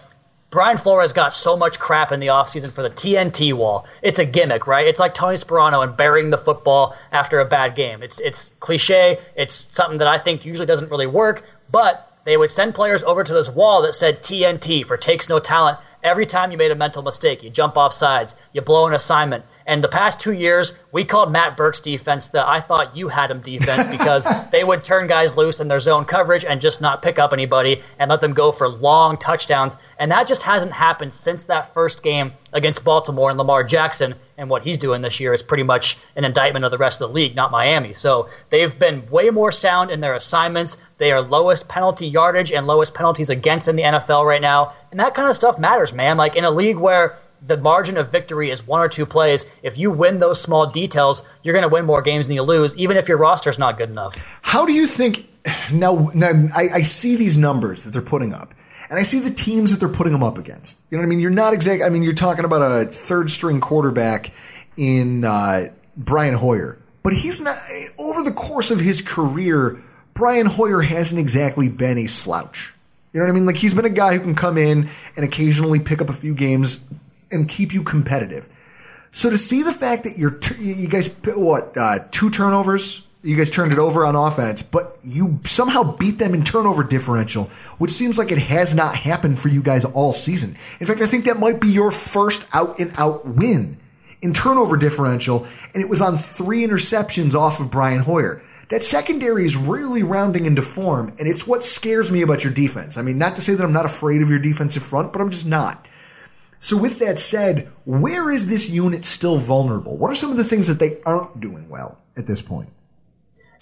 Brian Flores got so much crap in the offseason for the TNT wall. It's a gimmick, right? It's like Tony Sparano and burying the football after a bad game. It's it's cliche. It's something that I think usually doesn't really work, but they would send players over to this wall that said TNT for takes no talent every time you made a mental mistake. You jump off sides, you blow an assignment, and the past two years, we called Matt Burke's defense the I thought you had him defense because they would turn guys loose in their zone coverage and just not pick up anybody and let them go for long touchdowns. And that just hasn't happened since that first game against Baltimore and Lamar Jackson. And what he's doing this year is pretty much an indictment of the rest of the league, not Miami. So they've been way more sound in their assignments. They are lowest penalty yardage and lowest penalties against in the NFL right now. And that kind of stuff matters, man. Like in a league where the margin of victory is one or two plays. If you win those small details, you're going to win more games than you lose, even if your roster is not good enough. How do you think? Now, now I, I, see these numbers that they're putting up, and I see the teams that they're putting them up against. You know what I mean? You're not exact. I mean, you're talking about a third string quarterback in uh, Brian Hoyer, but he's not. Over the course of his career, Brian Hoyer hasn't exactly been a slouch. You know what I mean? Like he's been a guy who can come in and occasionally pick up a few games and keep you competitive. So to see the fact that you're you guys what uh, two turnovers, you guys turned it over on offense, but you somehow beat them in turnover differential, which seems like it has not happened for you guys all season. In fact, I think that might be your first out and out win in turnover differential, and it was on three interceptions off of Brian Hoyer. That secondary is really rounding into form, and it's what scares me about your defense. I mean, not to say that I'm not afraid of your defensive front, but I'm just not. So, with that said, where is this unit still vulnerable? What are some of the things that they aren't doing well at this point?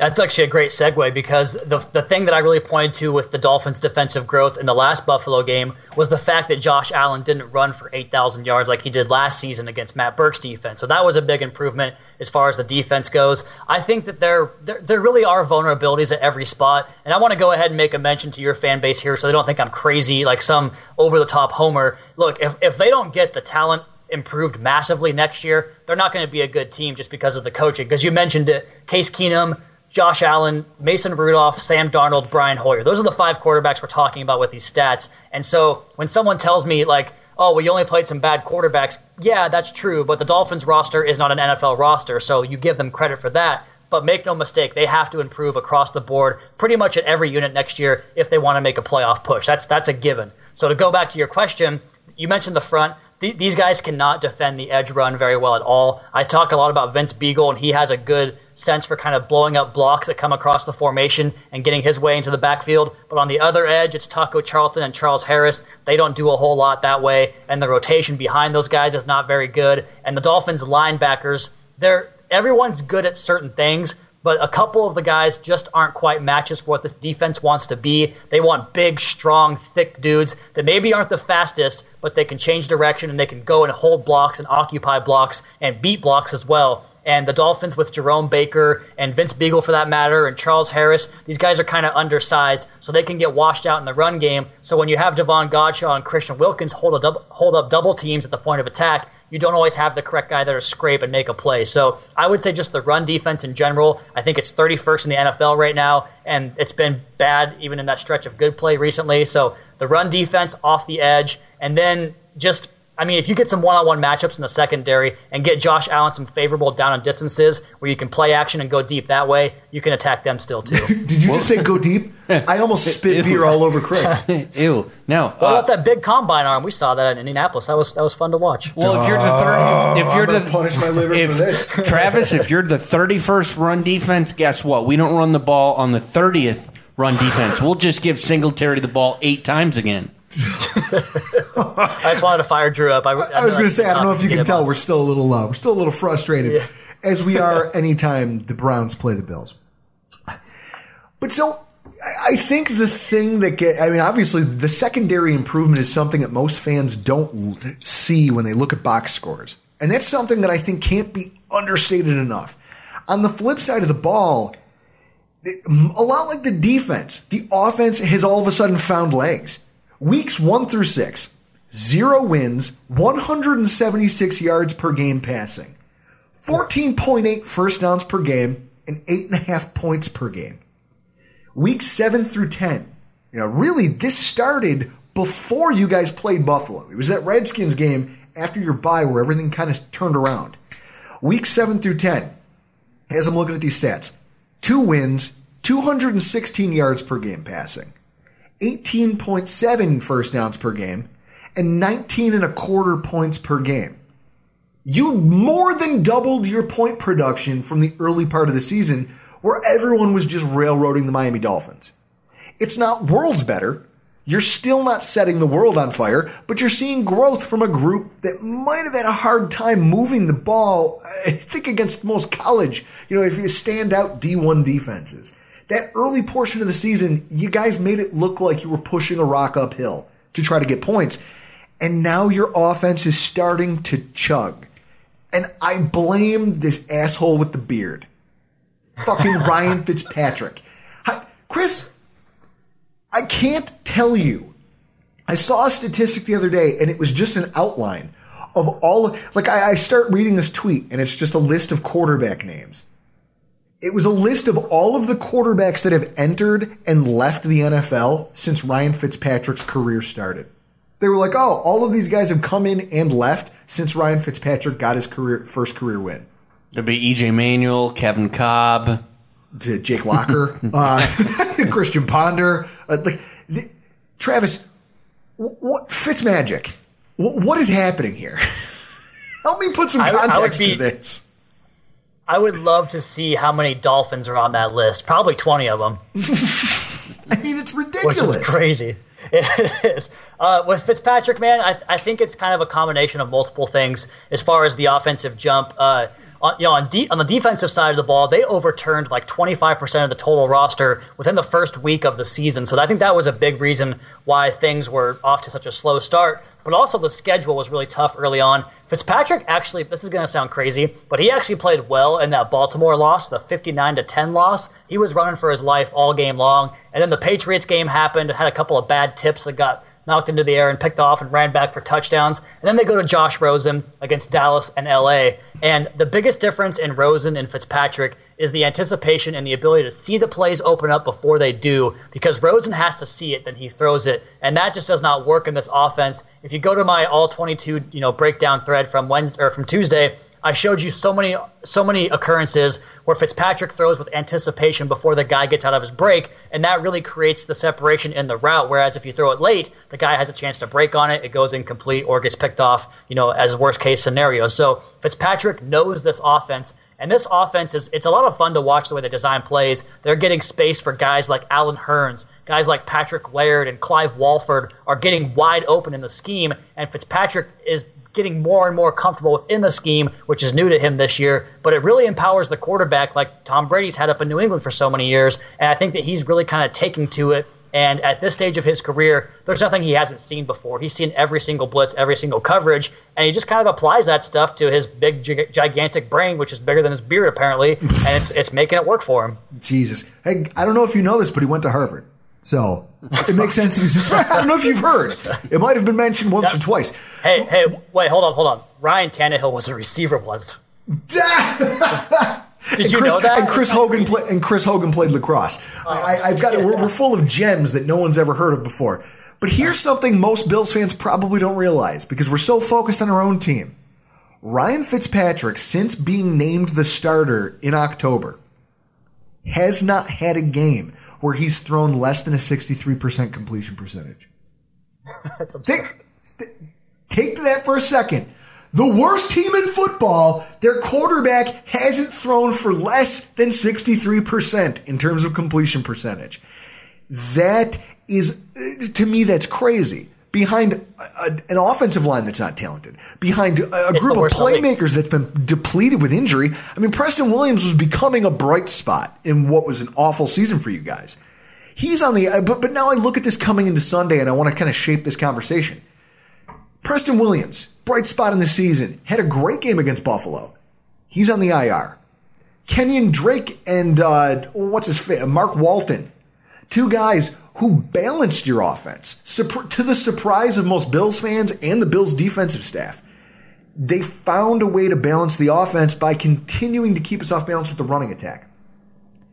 That's actually a great segue because the the thing that I really pointed to with the Dolphins' defensive growth in the last Buffalo game was the fact that Josh Allen didn't run for 8,000 yards like he did last season against Matt Burke's defense. So that was a big improvement as far as the defense goes. I think that there there, there really are vulnerabilities at every spot, and I want to go ahead and make a mention to your fan base here so they don't think I'm crazy like some over the top homer. Look, if if they don't get the talent improved massively next year, they're not going to be a good team just because of the coaching. Because you mentioned it, Case Keenum, Josh Allen, Mason Rudolph, Sam Darnold, Brian Hoyer. Those are the five quarterbacks we're talking about with these stats. And so when someone tells me, like, oh, well, you only played some bad quarterbacks, yeah, that's true, but the Dolphins roster is not an NFL roster, so you give them credit for that. But make no mistake, they have to improve across the board pretty much at every unit next year if they want to make a playoff push. That's that's a given. So to go back to your question, you mentioned the front these guys cannot defend the edge run very well at all. I talk a lot about Vince Biegel, and he has a good sense for kind of blowing up blocks that come across the formation and getting his way into the backfield. But on the other edge, it's Taco Charlton and Charles Harris. They don't do a whole lot that way, and the rotation behind those guys is not very good. And the Dolphins linebackers, they're everyone's good at certain things, but a couple of the guys just aren't quite matches for what this defense wants to be. They want big, strong, thick dudes that maybe aren't the fastest, but they can change direction and they can go and hold blocks and occupy blocks and beat blocks as well. And the Dolphins with Jerome Baker and Vince Biegel for that matter and Charles Harris, these guys are kind of undersized, so they can get washed out in the run game. So when you have Davon Godchaux and Christian Wilkins hold, double, hold up double teams at the point of attack, you don't always have the correct guy there to scrape and make a play. So I would say just the run defense in general. I think it's 31st in the NFL right now, and it's been bad even in that stretch of good play recently. So the run defense off the edge, and then just I mean, if you get some one-on-one matchups in the secondary and get Josh Allen some favorable down and distances where you can play action and go deep that way, you can attack them still too. Did you just say go deep? I almost spit beer all over Chris. Ew. No. What about uh, that big combine arm? We saw that in Indianapolis. That was that was fun to watch. Well, if you're the third, oh, if you're I'm the punish my liver if, for this. Travis, if you're the 31st run defense, guess what? We don't run the ball on the 30th run defense. We'll just give Singletary the ball eight times again. I just wanted to fire Drew up. I, I was going to say, I don't know if you can tell, we're still a little, uh, we're still a little frustrated, as we are anytime the Browns play the Bills. But so, I- I think the thing that get, I mean, obviously, the secondary improvement is something that most fans don't see when they look at box scores, and that's something that I think can't be understated enough. On the flip side of the ball, a lot like the defense, the offense has all of a sudden found legs. Weeks one through six, zero wins, 176 yards per game passing, 14.8 first downs per game, and 8.5 points per game. Weeks seven through 10, you know, really, this started before you guys played Buffalo. It was that Redskins game after your bye where everything kind of turned around. Week seven through 10, as I'm looking at these stats, two wins, 216 yards per game passing, 18.7 first downs per game, and 19 and a quarter points per game. You more than doubled your point production from the early part of the season where everyone was just railroading the Miami Dolphins. It's not worlds better. You're still not setting the world on fire, but you're seeing growth from a group that might have had a hard time moving the ball, I think, against most college, you know, if you stand out D1 defenses. That early portion of the season, you guys made it look like you were pushing a rock uphill to try to get points. And now your offense is starting to chug. And I blame this asshole with the beard. Fucking Ryan Fitzpatrick. Hi- Chris, I can't tell you. I saw a statistic the other day, and it was just an outline of all. Like, I, I start reading this tweet, and it's just a list of quarterback names. It was a list of all of the quarterbacks that have entered and left the NFL since Ryan Fitzpatrick's career started. They were like, oh, all of these guys have come in and left since Ryan Fitzpatrick got his career first career win. There'd be EJ Manuel, Kevin Kolb, to Jake Locker, uh, Christian Ponder. Uh, like the, Travis, wh- what Fitzmagic? Wh- what is happening here? Help me put some I I context be- to this. I would love to see how many Dolphins are on that list. Probably 20 of them. I mean, it's ridiculous. Which is crazy. It is. Uh, with Fitzpatrick, man, I, I think it's kind of a combination of multiple things as far as the offensive jump. Uh, on, you know, on, de- on the defensive side of the ball, they overturned like 25% of the total roster within the first week of the season. So I think that was a big reason why things were off to such a slow start. But also the schedule was really tough early on. Fitzpatrick actually, this is going to sound crazy, but he actually played well in that Baltimore loss, the 59 to 10 loss. He was running for his life all game long. And then the Patriots game happened, had a couple of bad tips that got knocked into the air and picked off and ran back for touchdowns. And then they go to Josh Rosen against Dallas and LA. And the biggest difference in Rosen and Fitzpatrick is the anticipation and the ability to see the plays open up before they do because Rosen has to see it, then he throws it. And that just does not work in this offense. If you go to my all 22, you know, breakdown thread from Wednesday or from Tuesday, I showed you so many so many occurrences where Fitzpatrick throws with anticipation before the guy gets out of his break, and that really creates the separation in the route. Whereas if you throw it late, the guy has a chance to break on it, it goes incomplete or gets picked off, you know, as worst case scenario. So Fitzpatrick knows this offense, And this offense is it's a lot of fun to watch the way the design plays. They're getting space for guys like Allen Hurns, guys like Patrick Laird and Clive Walford are getting wide open in the scheme, and Fitzpatrick is getting more and more comfortable within the scheme, which is new to him this year. But it really empowers the quarterback, like Tom Brady's had up in New England for so many years. And I think that he's really kind of taking to it. And at this stage of his career, there's nothing he hasn't seen before. He's seen every single blitz, every single coverage, and he just kind of applies that stuff to his big, gigantic brain, which is bigger than his beard apparently, and it's it's making it work for him. Jesus, hey, I don't know if you know this, but he went to Harvard. So it makes sense that he's just, I don't know if you've heard. It might have been mentioned once or twice. Hey, hey, wait, hold on, hold on. Ryan Tannehill was a receiver once. Did and you Chris, know that? And Chris Hogan play, and Chris Hogan played lacrosse. I, I've got it. We're, we're full of gems that no one's ever heard of before. But here's something most Bills fans probably don't realize because we're so focused on our own team. Ryan Fitzpatrick, since being named the starter in October, has not had a game where he's thrown less than a 63% completion percentage. That's take, take that for a second. The worst team in football, their quarterback hasn't thrown for less than 63% in terms of completion percentage. That is, to me, that's crazy. Behind a, an offensive line that's not talented, behind a, a group of playmakers that's been depleted with injury. I mean, Preston Williams was becoming a bright spot in what was an awful season for you guys. He's on the, but, but now I look at this coming into Sunday and I want to kind of shape this conversation. Preston Williams, bright spot in the season, had a great game against Buffalo. He's on the IR. Kenyon Drake and uh, what's his face? Mark Walton, two guys who balanced your offense to the surprise of most Bills fans and the Bills defensive staff. They found a way to balance the offense by continuing to keep us off balance with the running attack.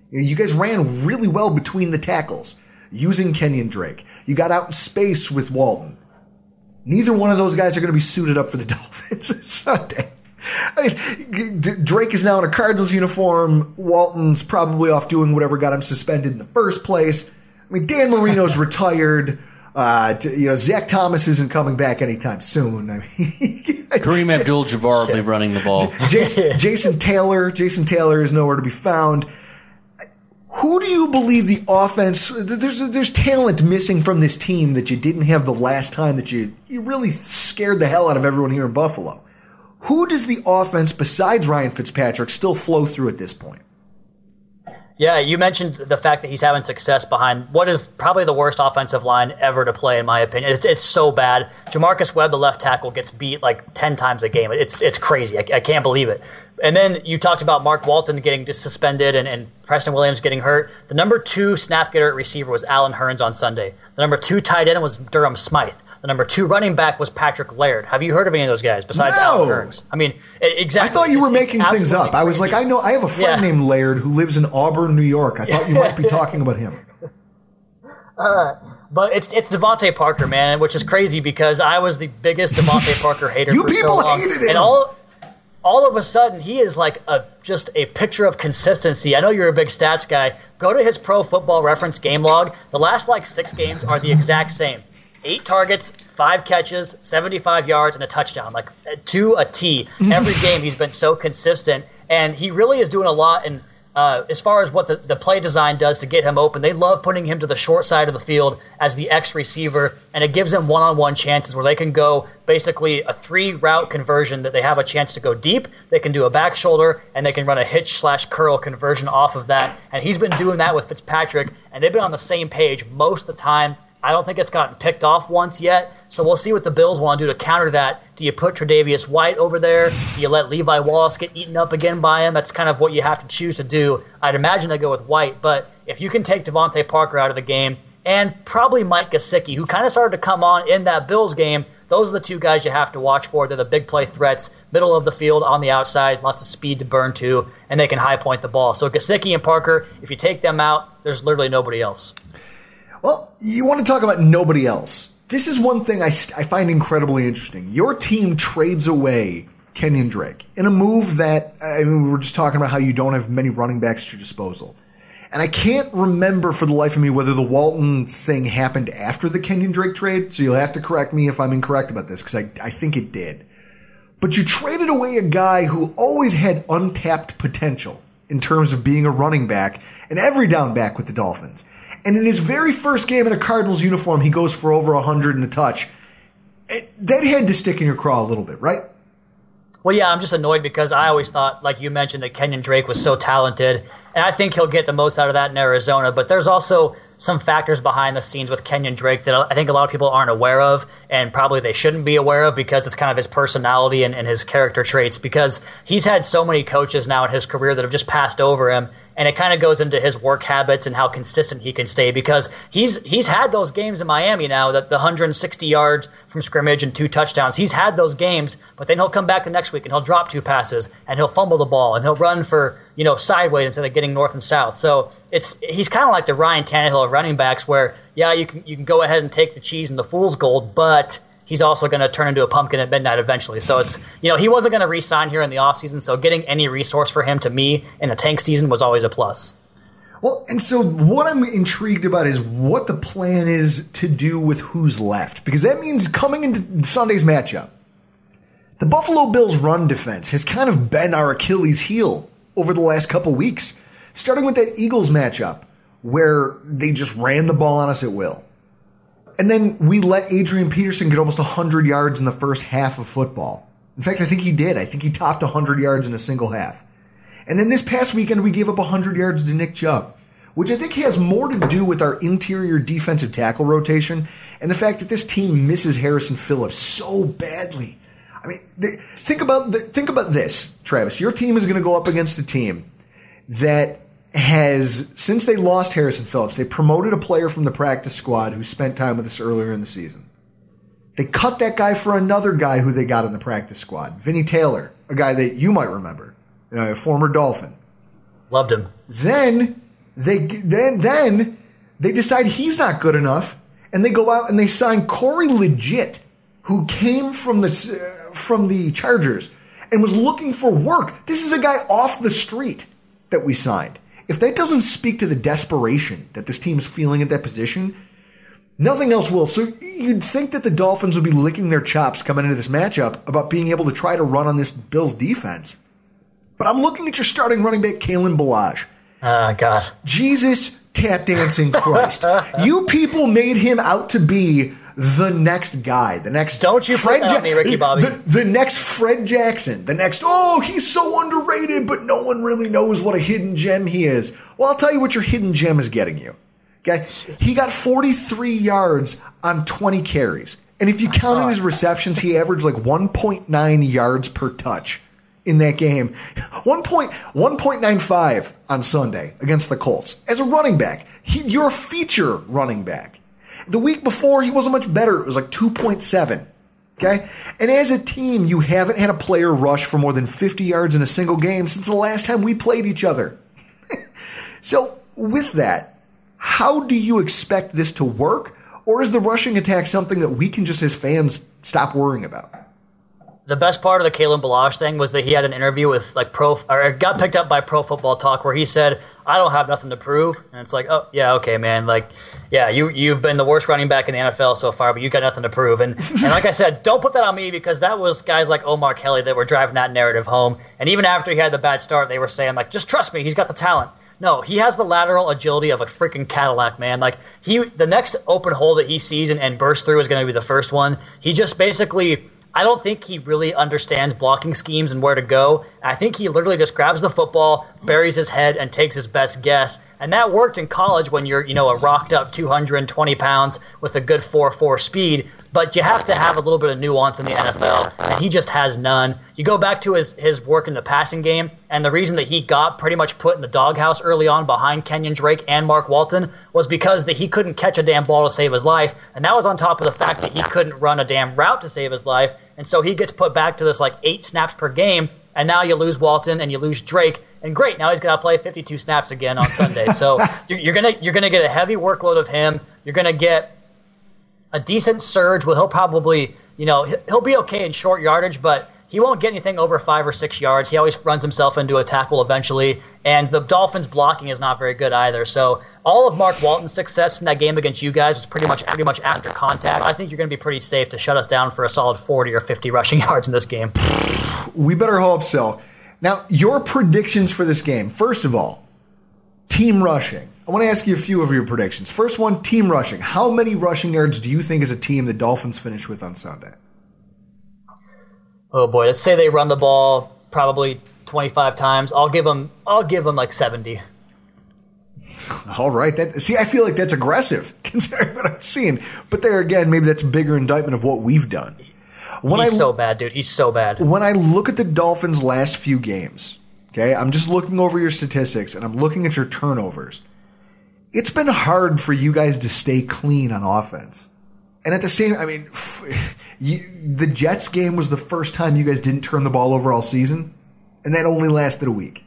You guys ran really well between the tackles using Kenyon Drake. You got out in space with Walton. Neither one of those guys are going to be suited up for the Dolphins Sunday. I mean, Drake is now in a Cardinals uniform. Walton's probably off doing whatever got him suspended in the first place. I mean, Dan Marino's retired. Uh, you know, Zach Thomas isn't coming back anytime soon. I mean, Kareem Abdul-Jabbar will be running the ball. Jason, Jason Taylor, Jason Taylor is nowhere to be found. Who do you believe the offense? There's there's talent missing from this team that you didn't have the last time that you you really scared the hell out of everyone here in Buffalo. Who does the offense besides Ryan Fitzpatrick still flow through at this point? Yeah, you mentioned the fact that he's having success behind what is probably the worst offensive line ever to play, in my opinion. It's, it's so bad. J'Marcus Webb, the left tackle, gets beat like ten times a game. It's it's crazy. I, I can't believe it. And then you talked about Mark Walton getting suspended and, and Preston Williams getting hurt. The number two snap getter receiver was Allen Hurns on Sunday. The number two tight end was Durham Smythe. The number two running back was Patrick Laird. Have you heard of any of those guys besides no. Allen Hurns? I mean, exactly. I thought you were making things up. Crazy. I was like, I know, I have a friend yeah. named Laird who lives in Auburn, New York. I thought you might be talking about him. Uh, but it's it's DeVante Parker, man, which is crazy because I was the biggest DeVante Parker hater you for people so long. hated him. And all all of a sudden he is like a just a picture of consistency. I know you're a big stats guy. Go to his pro football reference game log. The last like six games are the exact same. Eight targets, five catches, 75 yards, and a touchdown, like to a T. Every game he's been so consistent, and he really is doing a lot. And uh, as far as what the, the play design does to get him open, they love putting him to the short side of the field as the X receiver, and it gives him one on one chances where they can go basically a three route conversion that they have a chance to go deep. They can do a back shoulder, and they can run a hitch slash curl conversion off of that. And he's been doing that with Fitzpatrick, and they've been on the same page most of the time. I don't think it's gotten picked off once yet, so we'll see what the Bills want to do to counter that. Do you put Tre'Davious White over there? Do you let Levi Wallace get eaten up again by him? That's kind of what you have to choose to do. I'd imagine they go with White, but if you can take DeVante Parker out of the game and probably Mike Gesicki, who kind of started to come on in that Bills game, those are the two guys you have to watch for. They're the big play threats, middle of the field on the outside, lots of speed to burn to, and they can high point the ball. So Gesicki and Parker, if you take them out, there's literally nobody else. Well, you want to talk about nobody else. This is one thing I, I find incredibly interesting. Your team trades away Kenyon Drake in a move that, I mean, we were just talking about how you don't have many running backs at your disposal. And I can't remember for the life of me whether the Walton thing happened after the Kenyon Drake trade, so you'll have to correct me if I'm incorrect about this, because I, I think it did. but you traded away a guy who always had untapped potential in terms of being a running back, and every down back with the Dolphins. And in his very first game in a Cardinals uniform, he goes for over 100 and a touch. It, that had to stick in your craw a little bit, right? Well, yeah, I'm just annoyed because I always thought, like you mentioned, that Kenyon Drake was so talented, I think he'll get the most out of that in Arizona. But there's also some factors behind the scenes with Kenyon Drake that I think a lot of people aren't aware of, and probably they shouldn't be aware of because it's kind of his personality and, and his character traits. Because he's had so many coaches now in his career that have just passed over him, and it kind of goes into his work habits and how consistent he can stay. Because he's he's had those games in Miami now that the 160 yards from scrimmage and two touchdowns. He's had those games, but then he'll come back the next week and he'll drop two passes and he'll fumble the ball and he'll run for you know sideways instead of getting north and south. So it's he's kind of like the Ryan Tannehill of running backs, where yeah, you can you can go ahead and take the cheese and the fool's gold, but he's also going to turn into a pumpkin at midnight eventually. So it's you know he wasn't going to re-sign here in the offseason, so getting any resource for him to me in a tank season was always a plus. Well, and so what I'm intrigued about is what the plan is to do with who's left, because that means coming into Sunday's matchup, the Buffalo Bills' run defense has kind of been our Achilles' heel over the last couple weeks starting with that Eagles matchup where they just ran the ball on us at will. And then we let Adrian Peterson get almost 100 yards in the first half of football. In fact, I think he did. I think he topped 100 yards in a single half. And then this past weekend, we gave up 100 yards to Nick Chubb, which I think has more to do with our interior defensive tackle rotation and the fact that this team misses Harrison Phillips so badly. I mean, think about the, think about this, Travis. Your team is going to go up against a team that has, since they lost Harrison Phillips, they promoted a player from the practice squad who spent time with us earlier in the season. They cut that guy for another guy who they got in the practice squad, Vinny Taylor, a guy that you might remember, you know, a former Dolphin. Loved him. Then they then then they decide he's not good enough, and they go out and they sign Corey Liuget, who came from the uh, from the Chargers and was looking for work. This is a guy off the street that we signed if that doesn't speak to the desperation that this team is feeling at that position, nothing else will. So you'd think that the Dolphins would be licking their chops coming into this matchup about being able to try to run on this Bills defense. But I'm looking at your starting running back, Kalen Ballage. Ah, uh, God. Jesus tap dancing Christ. you people made him out to be the next guy, the next don't you Fred ja- me, Ricky Bobby, the, the, next Fred Jackson, the next oh he's so underrated, but no one really knows what a hidden gem he is. Well, I'll tell you what your hidden gem is getting you. Okay, he got 43 yards on 20 carries, and if you count in his receptions, he averaged like 1.9 yards per touch in that game. 1.1.95 on Sunday against the Colts as a running back. He, you're a feature running back. The week before, he wasn't much better. It was like 2.7. Okay? And as a team, you haven't had a player rush for more than 50 yards in a single game since the last time we played each other. so, with that, how do you expect this to work? Or is the rushing attack something that we can just, as fans, stop worrying about? The best part of the Kalen Ballage thing was that he had an interview with like pro or got picked up by Pro Football Talk where he said, "I don't have nothing to prove," and it's like, "Oh yeah, okay, man. Like, yeah, you you've been the worst running back in the NFL so far, but you got nothing to prove." And and like I said, don't put that on me because that was guys like Omar Kelly that were driving that narrative home. And even after he had the bad start, they were saying like, "Just trust me, he's got the talent." No, he has the lateral agility of a freaking Cadillac, man. Like he, the next open hole that he sees and, and bursts through is going to be the first one. He just basically I don't think he really understands blocking schemes and where to go. I think he literally just grabs the football, buries his head, and takes his best guess. And that worked in college when you're, you know, a rocked up 220 pounds with a good 4-4 speed. But you have to have a little bit of nuance in the NFL, and he just has none. You go back to his his work in the passing game, and the reason that he got pretty much put in the doghouse early on behind Kenyon Drake and Mark Walton was because that he couldn't catch a damn ball to save his life, and that was on top of the fact that he couldn't run a damn route to save his life, and so he gets put back to this like eight snaps per game, and now you lose Walton and you lose Drake, and great, now he's gonna play 52 snaps again on Sunday. so you're, you're gonna you're gonna get a heavy workload of him. You're gonna get a decent surge. Well, he'll probably you know he'll be okay in short yardage, but he won't get anything over five or six yards. He always runs himself into a tackle eventually, and the Dolphins' blocking is not very good either. So all of Mark Walton's success in that game against you guys was pretty much pretty much after contact. I think you're going to be pretty safe to shut us down for a solid 40 or 50 rushing yards in this game. We better hope so. Now, your predictions for this game. First of all, team rushing. I want to ask you a few of your predictions. First one, team rushing. How many rushing yards do you think as a team the Dolphins finish with on Sunday? Oh boy, let's say they run the ball probably 25 times. I'll give them I'll give them like 70. All right. That, see, I feel like that's aggressive considering what I've seen. But there again, maybe that's a bigger indictment of what we've done. When He's I, so bad, dude. He's so bad. When I look at the Dolphins' last few games, okay, I'm just looking over your statistics and I'm looking at your turnovers. It's been hard for you guys to stay clean on offense. And at the same, I mean, you, the Jets game was the first time you guys didn't turn the ball over all season, and that only lasted a week.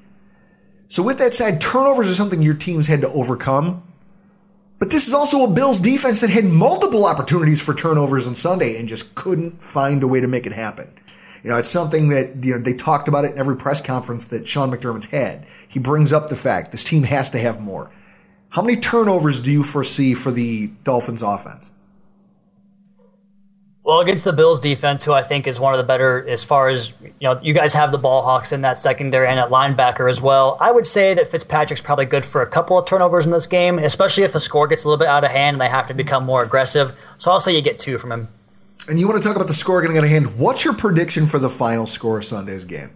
So with that said, turnovers are something your teams had to overcome. But this is also a Bills defense that had multiple opportunities for turnovers on Sunday and just couldn't find a way to make it happen. You know, it's something that, you know, they talked about it in every press conference that Sean McDermott's had. He brings up the fact this team has to have more. How many turnovers do you foresee for the Dolphins offense? Well, against the Bills defense, who I think is one of the better as far as, you know, you guys have the ball hawks in that secondary and at linebacker as well. I would say that Fitzpatrick's probably good for a couple of turnovers in this game, especially if the score gets a little bit out of hand and they have to become more aggressive. So I'll say you get two from him. And you want to talk about the score getting out of hand. What's your prediction for the final score of Sunday's game?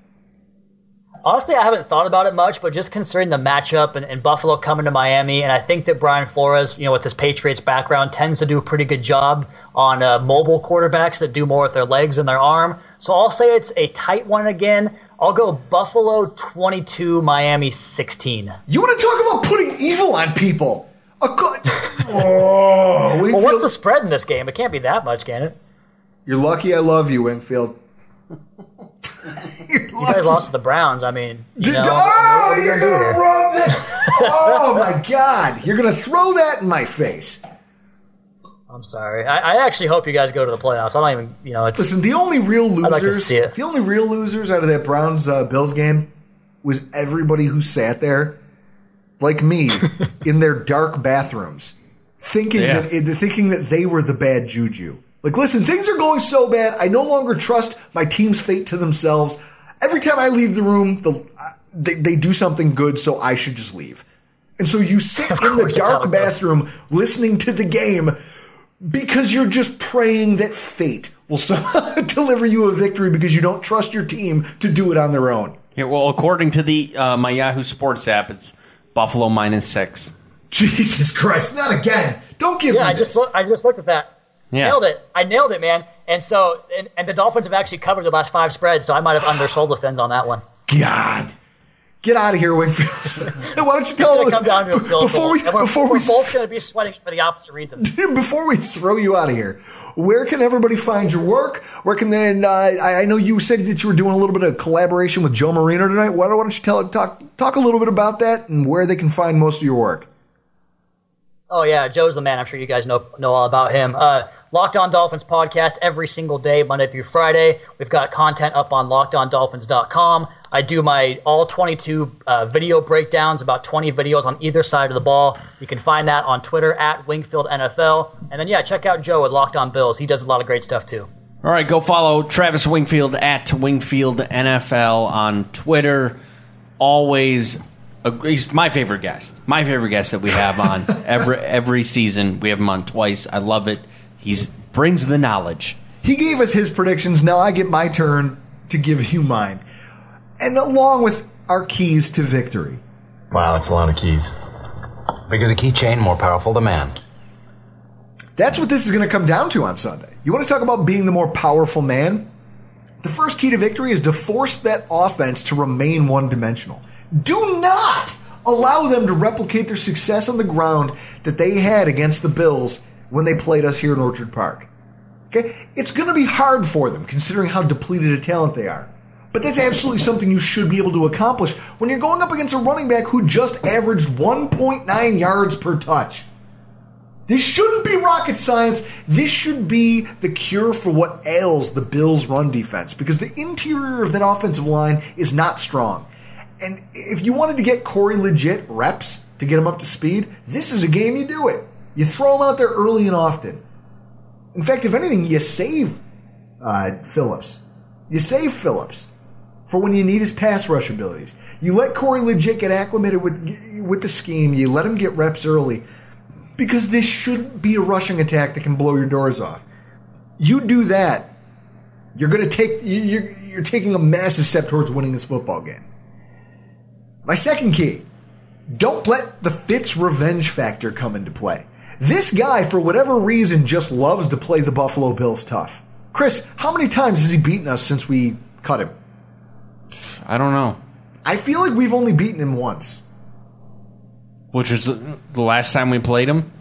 Honestly, I haven't thought about it much, but just considering the matchup and, and, Buffalo coming to Miami, and I think that Brian Flores, you know, with his Patriots background, tends to do a pretty good job on uh, mobile quarterbacks that do more with their legs and their arm. So I'll say it's a tight one again. I'll go Buffalo 22, Miami 16. You want to talk about putting evil on people? A good. oh, well, what's the spread in this game? It can't be that much, can it? You're lucky I love you, Wingfield. You guys lost to the Browns. I mean, you know, oh, what are you gonna, gonna do rub it. oh my God! You're gonna throw that in my face. I'm sorry. I, I, actually hope you guys go to the playoffs. I don't even, you know, it's. Listen, the only real losers, like the only real losers out of that Browns uh, Bills game was everybody who sat there, like me, in their dark bathrooms, thinking yeah. that thinking that they were the bad juju. Like, listen, things are going so bad. I no longer trust my team's fate to themselves. Every time I leave the room, the, uh, they, they do something good, so I should just leave. And so you sit in the dark bathroom listening to the game because you're just praying that fate will deliver you a victory because you don't trust your team to do it on their own. Yeah, well, according to the uh, my Yahoo Sports app, it's Buffalo minus six. Jesus Christ! Not again! Don't give yeah, me. I just look, I just looked at that. Yeah. Nailed it. I nailed it, man. And so, and, and, the Dolphins have actually covered the last five spreads, so I might have undersold the Fins on that one. God. Get out of here, Wingfield. Why don't you tell me? come down to a field before we, we're, before we're we, both going to be sweating for the opposite reasons. before we throw you out of here, where can everybody find your work? Where can then? Uh, I, I, know you said that you were doing a little bit of collaboration with Joe Marino tonight. Why don't, why don't you tell talk talk a little bit about that and where they can find most of your work? Oh yeah, Joe's the man. I'm sure you guys know know all about him. Uh, Locked On Dolphins podcast every single day, Monday through Friday. We've got content up on LockedOnDolphins.com. I do my all 22 uh, video breakdowns, about 20 videos on either side of the ball. You can find that on Twitter at Wingfield NFL. And then yeah, check out Joe at Locked On Bills. He does a lot of great stuff too. All right, go follow Travis Wingfield at Wingfield NFL on Twitter. Always he's my favorite guest. My favorite guest that we have on every every season. We have him on twice. I love it. He brings the knowledge. He gave us his predictions. Now I get my turn to give you mine, and along with our keys to victory. Wow, that's a lot of keys. Bigger the keychain, more powerful the man. That's what this is going to come down to on Sunday. You want to talk about being the more powerful man? The first key to victory is to force that offense to remain one dimensional. Do not allow them to replicate their success on the ground that they had against the Bills when they played us here in Orchard Park. Okay? It's going to be hard for them considering how depleted a talent they are. But that's absolutely something you should be able to accomplish when you're going up against a running back who just averaged 1.9 yards per touch. This shouldn't be rocket science. This should be the cure for what ails the Bills' run defense because the interior of that offensive line is not strong. And if you wanted to get Corey Liuget reps to get him up to speed, this is a game you do it. You throw him out there early and often. In fact, if anything, you save uh, Phillips. You save Phillips for when you need his pass rush abilities. You let Corey Liuget get acclimated with with the scheme. You let him get reps early because this should be a rushing attack that can blow your doors off. You do that, you're going to take you're, you're taking a massive step towards winning this football game. My second key: don't let the Fitz revenge factor come into play. This guy, for whatever reason, just loves to play the Buffalo Bills tough. Chris, how many times has he beaten us since we cut him? I don't know. I feel like we've only beaten him once. Which was the, last time we played him?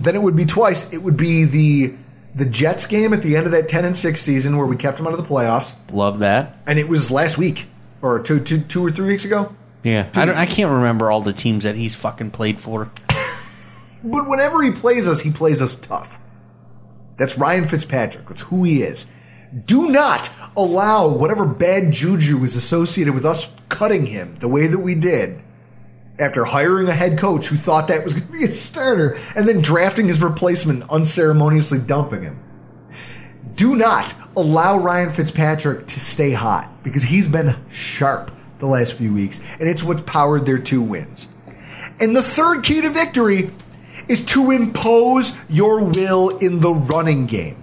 Then it would be twice. It would be the the Jets game at the end of that 10 and 6 season where we kept him out of the playoffs. Love that. And it was last week or two, two, two or three weeks ago. Yeah, I, don't, I can't remember all the teams that he's fucking played for. But whenever he plays us, he plays us tough. That's Ryan Fitzpatrick. That's who he is. Do not allow whatever bad juju is associated with us cutting him the way that we did after hiring a head coach who thought that was going to be a starter and then drafting his replacement, unceremoniously dumping him. Do not allow Ryan Fitzpatrick to stay hot because he's been sharp the last few weeks, and it's what's powered their two wins. And the third key to victory is to impose your will in the running game.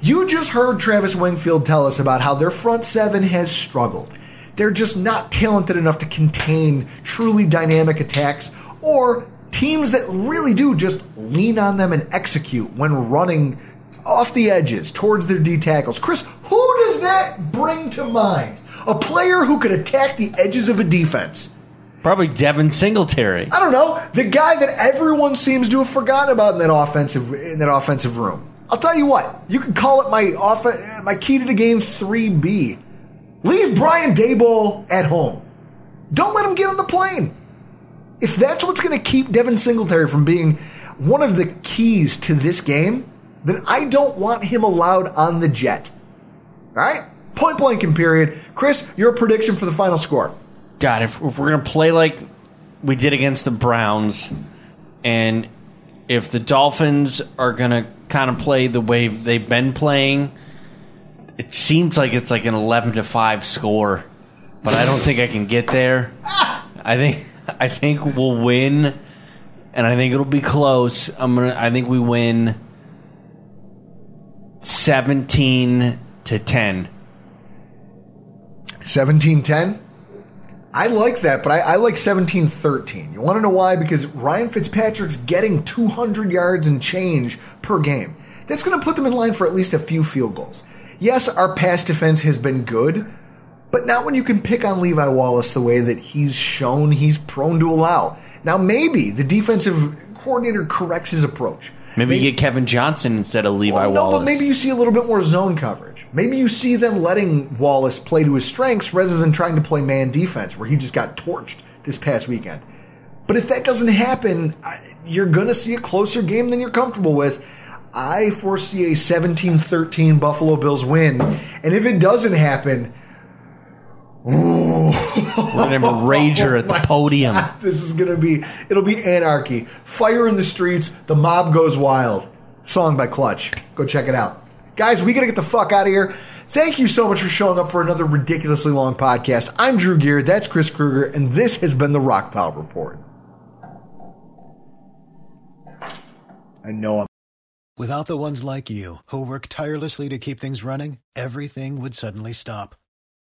You just heard Travis Wingfield tell us about how their front seven has struggled. They're just not talented enough to contain truly dynamic attacks or teams that really do just lean on them and execute when running off the edges towards their D tackles. Chris, who does that bring to mind? A player who could attack the edges of a defense. Probably Devin Singletary. I don't know, the guy that everyone seems to have forgotten about in that offensive in that offensive room. I'll tell you what, you can call it my off my key to the game 3B. Leave Brian Daboll at home. Don't let him get on the plane. If that's what's going to keep Devin Singletary from being one of the keys to this game, then I don't want him allowed on the jet. All right? Point blank and period. Chris, your prediction for the final score. God, if, if we're to play like we did against the Browns, and if the Dolphins are to kind of play the way they've been playing, it seems like it's like an 11 to 5 score, but I don't think I can get there. I think I think we'll win and I think it'll be close. I'm to I think we win 17 to 10. 17 10? I like that, but I, I like 17 13. You want to know why? Because Ryan Fitzpatrick's getting 200 yards and change per game. That's going to put them in line for at least a few field goals. Yes, our pass defense has been good, but not when you can pick on Levi Wallace the way that he's shown he's prone to allow. Now, maybe the defensive coordinator corrects his approach. Maybe, you get Kevin Johnson instead of Levi Well, no, Wallace. but maybe you see a little bit more zone coverage. Maybe you see them letting Wallace play to his strengths rather than trying to play man defense, where he just got torched this past weekend. But if that doesn't happen, you're going to see a closer game than you're comfortable with. I foresee a 17 13 Buffalo Bills win. And if it doesn't happen, ooh. We're going to have a oh rager at the podium. this is gonna be it'll be anarchy fire in the streets the mob goes wild song by clutch go check it out guys we gotta get the fuck out of here thank you so much for showing up for another ridiculously long podcast i'm drew gear that's chris krueger and this has been the rock pile report i know i'm Without the ones like you, who work tirelessly to keep things running, everything would suddenly stop.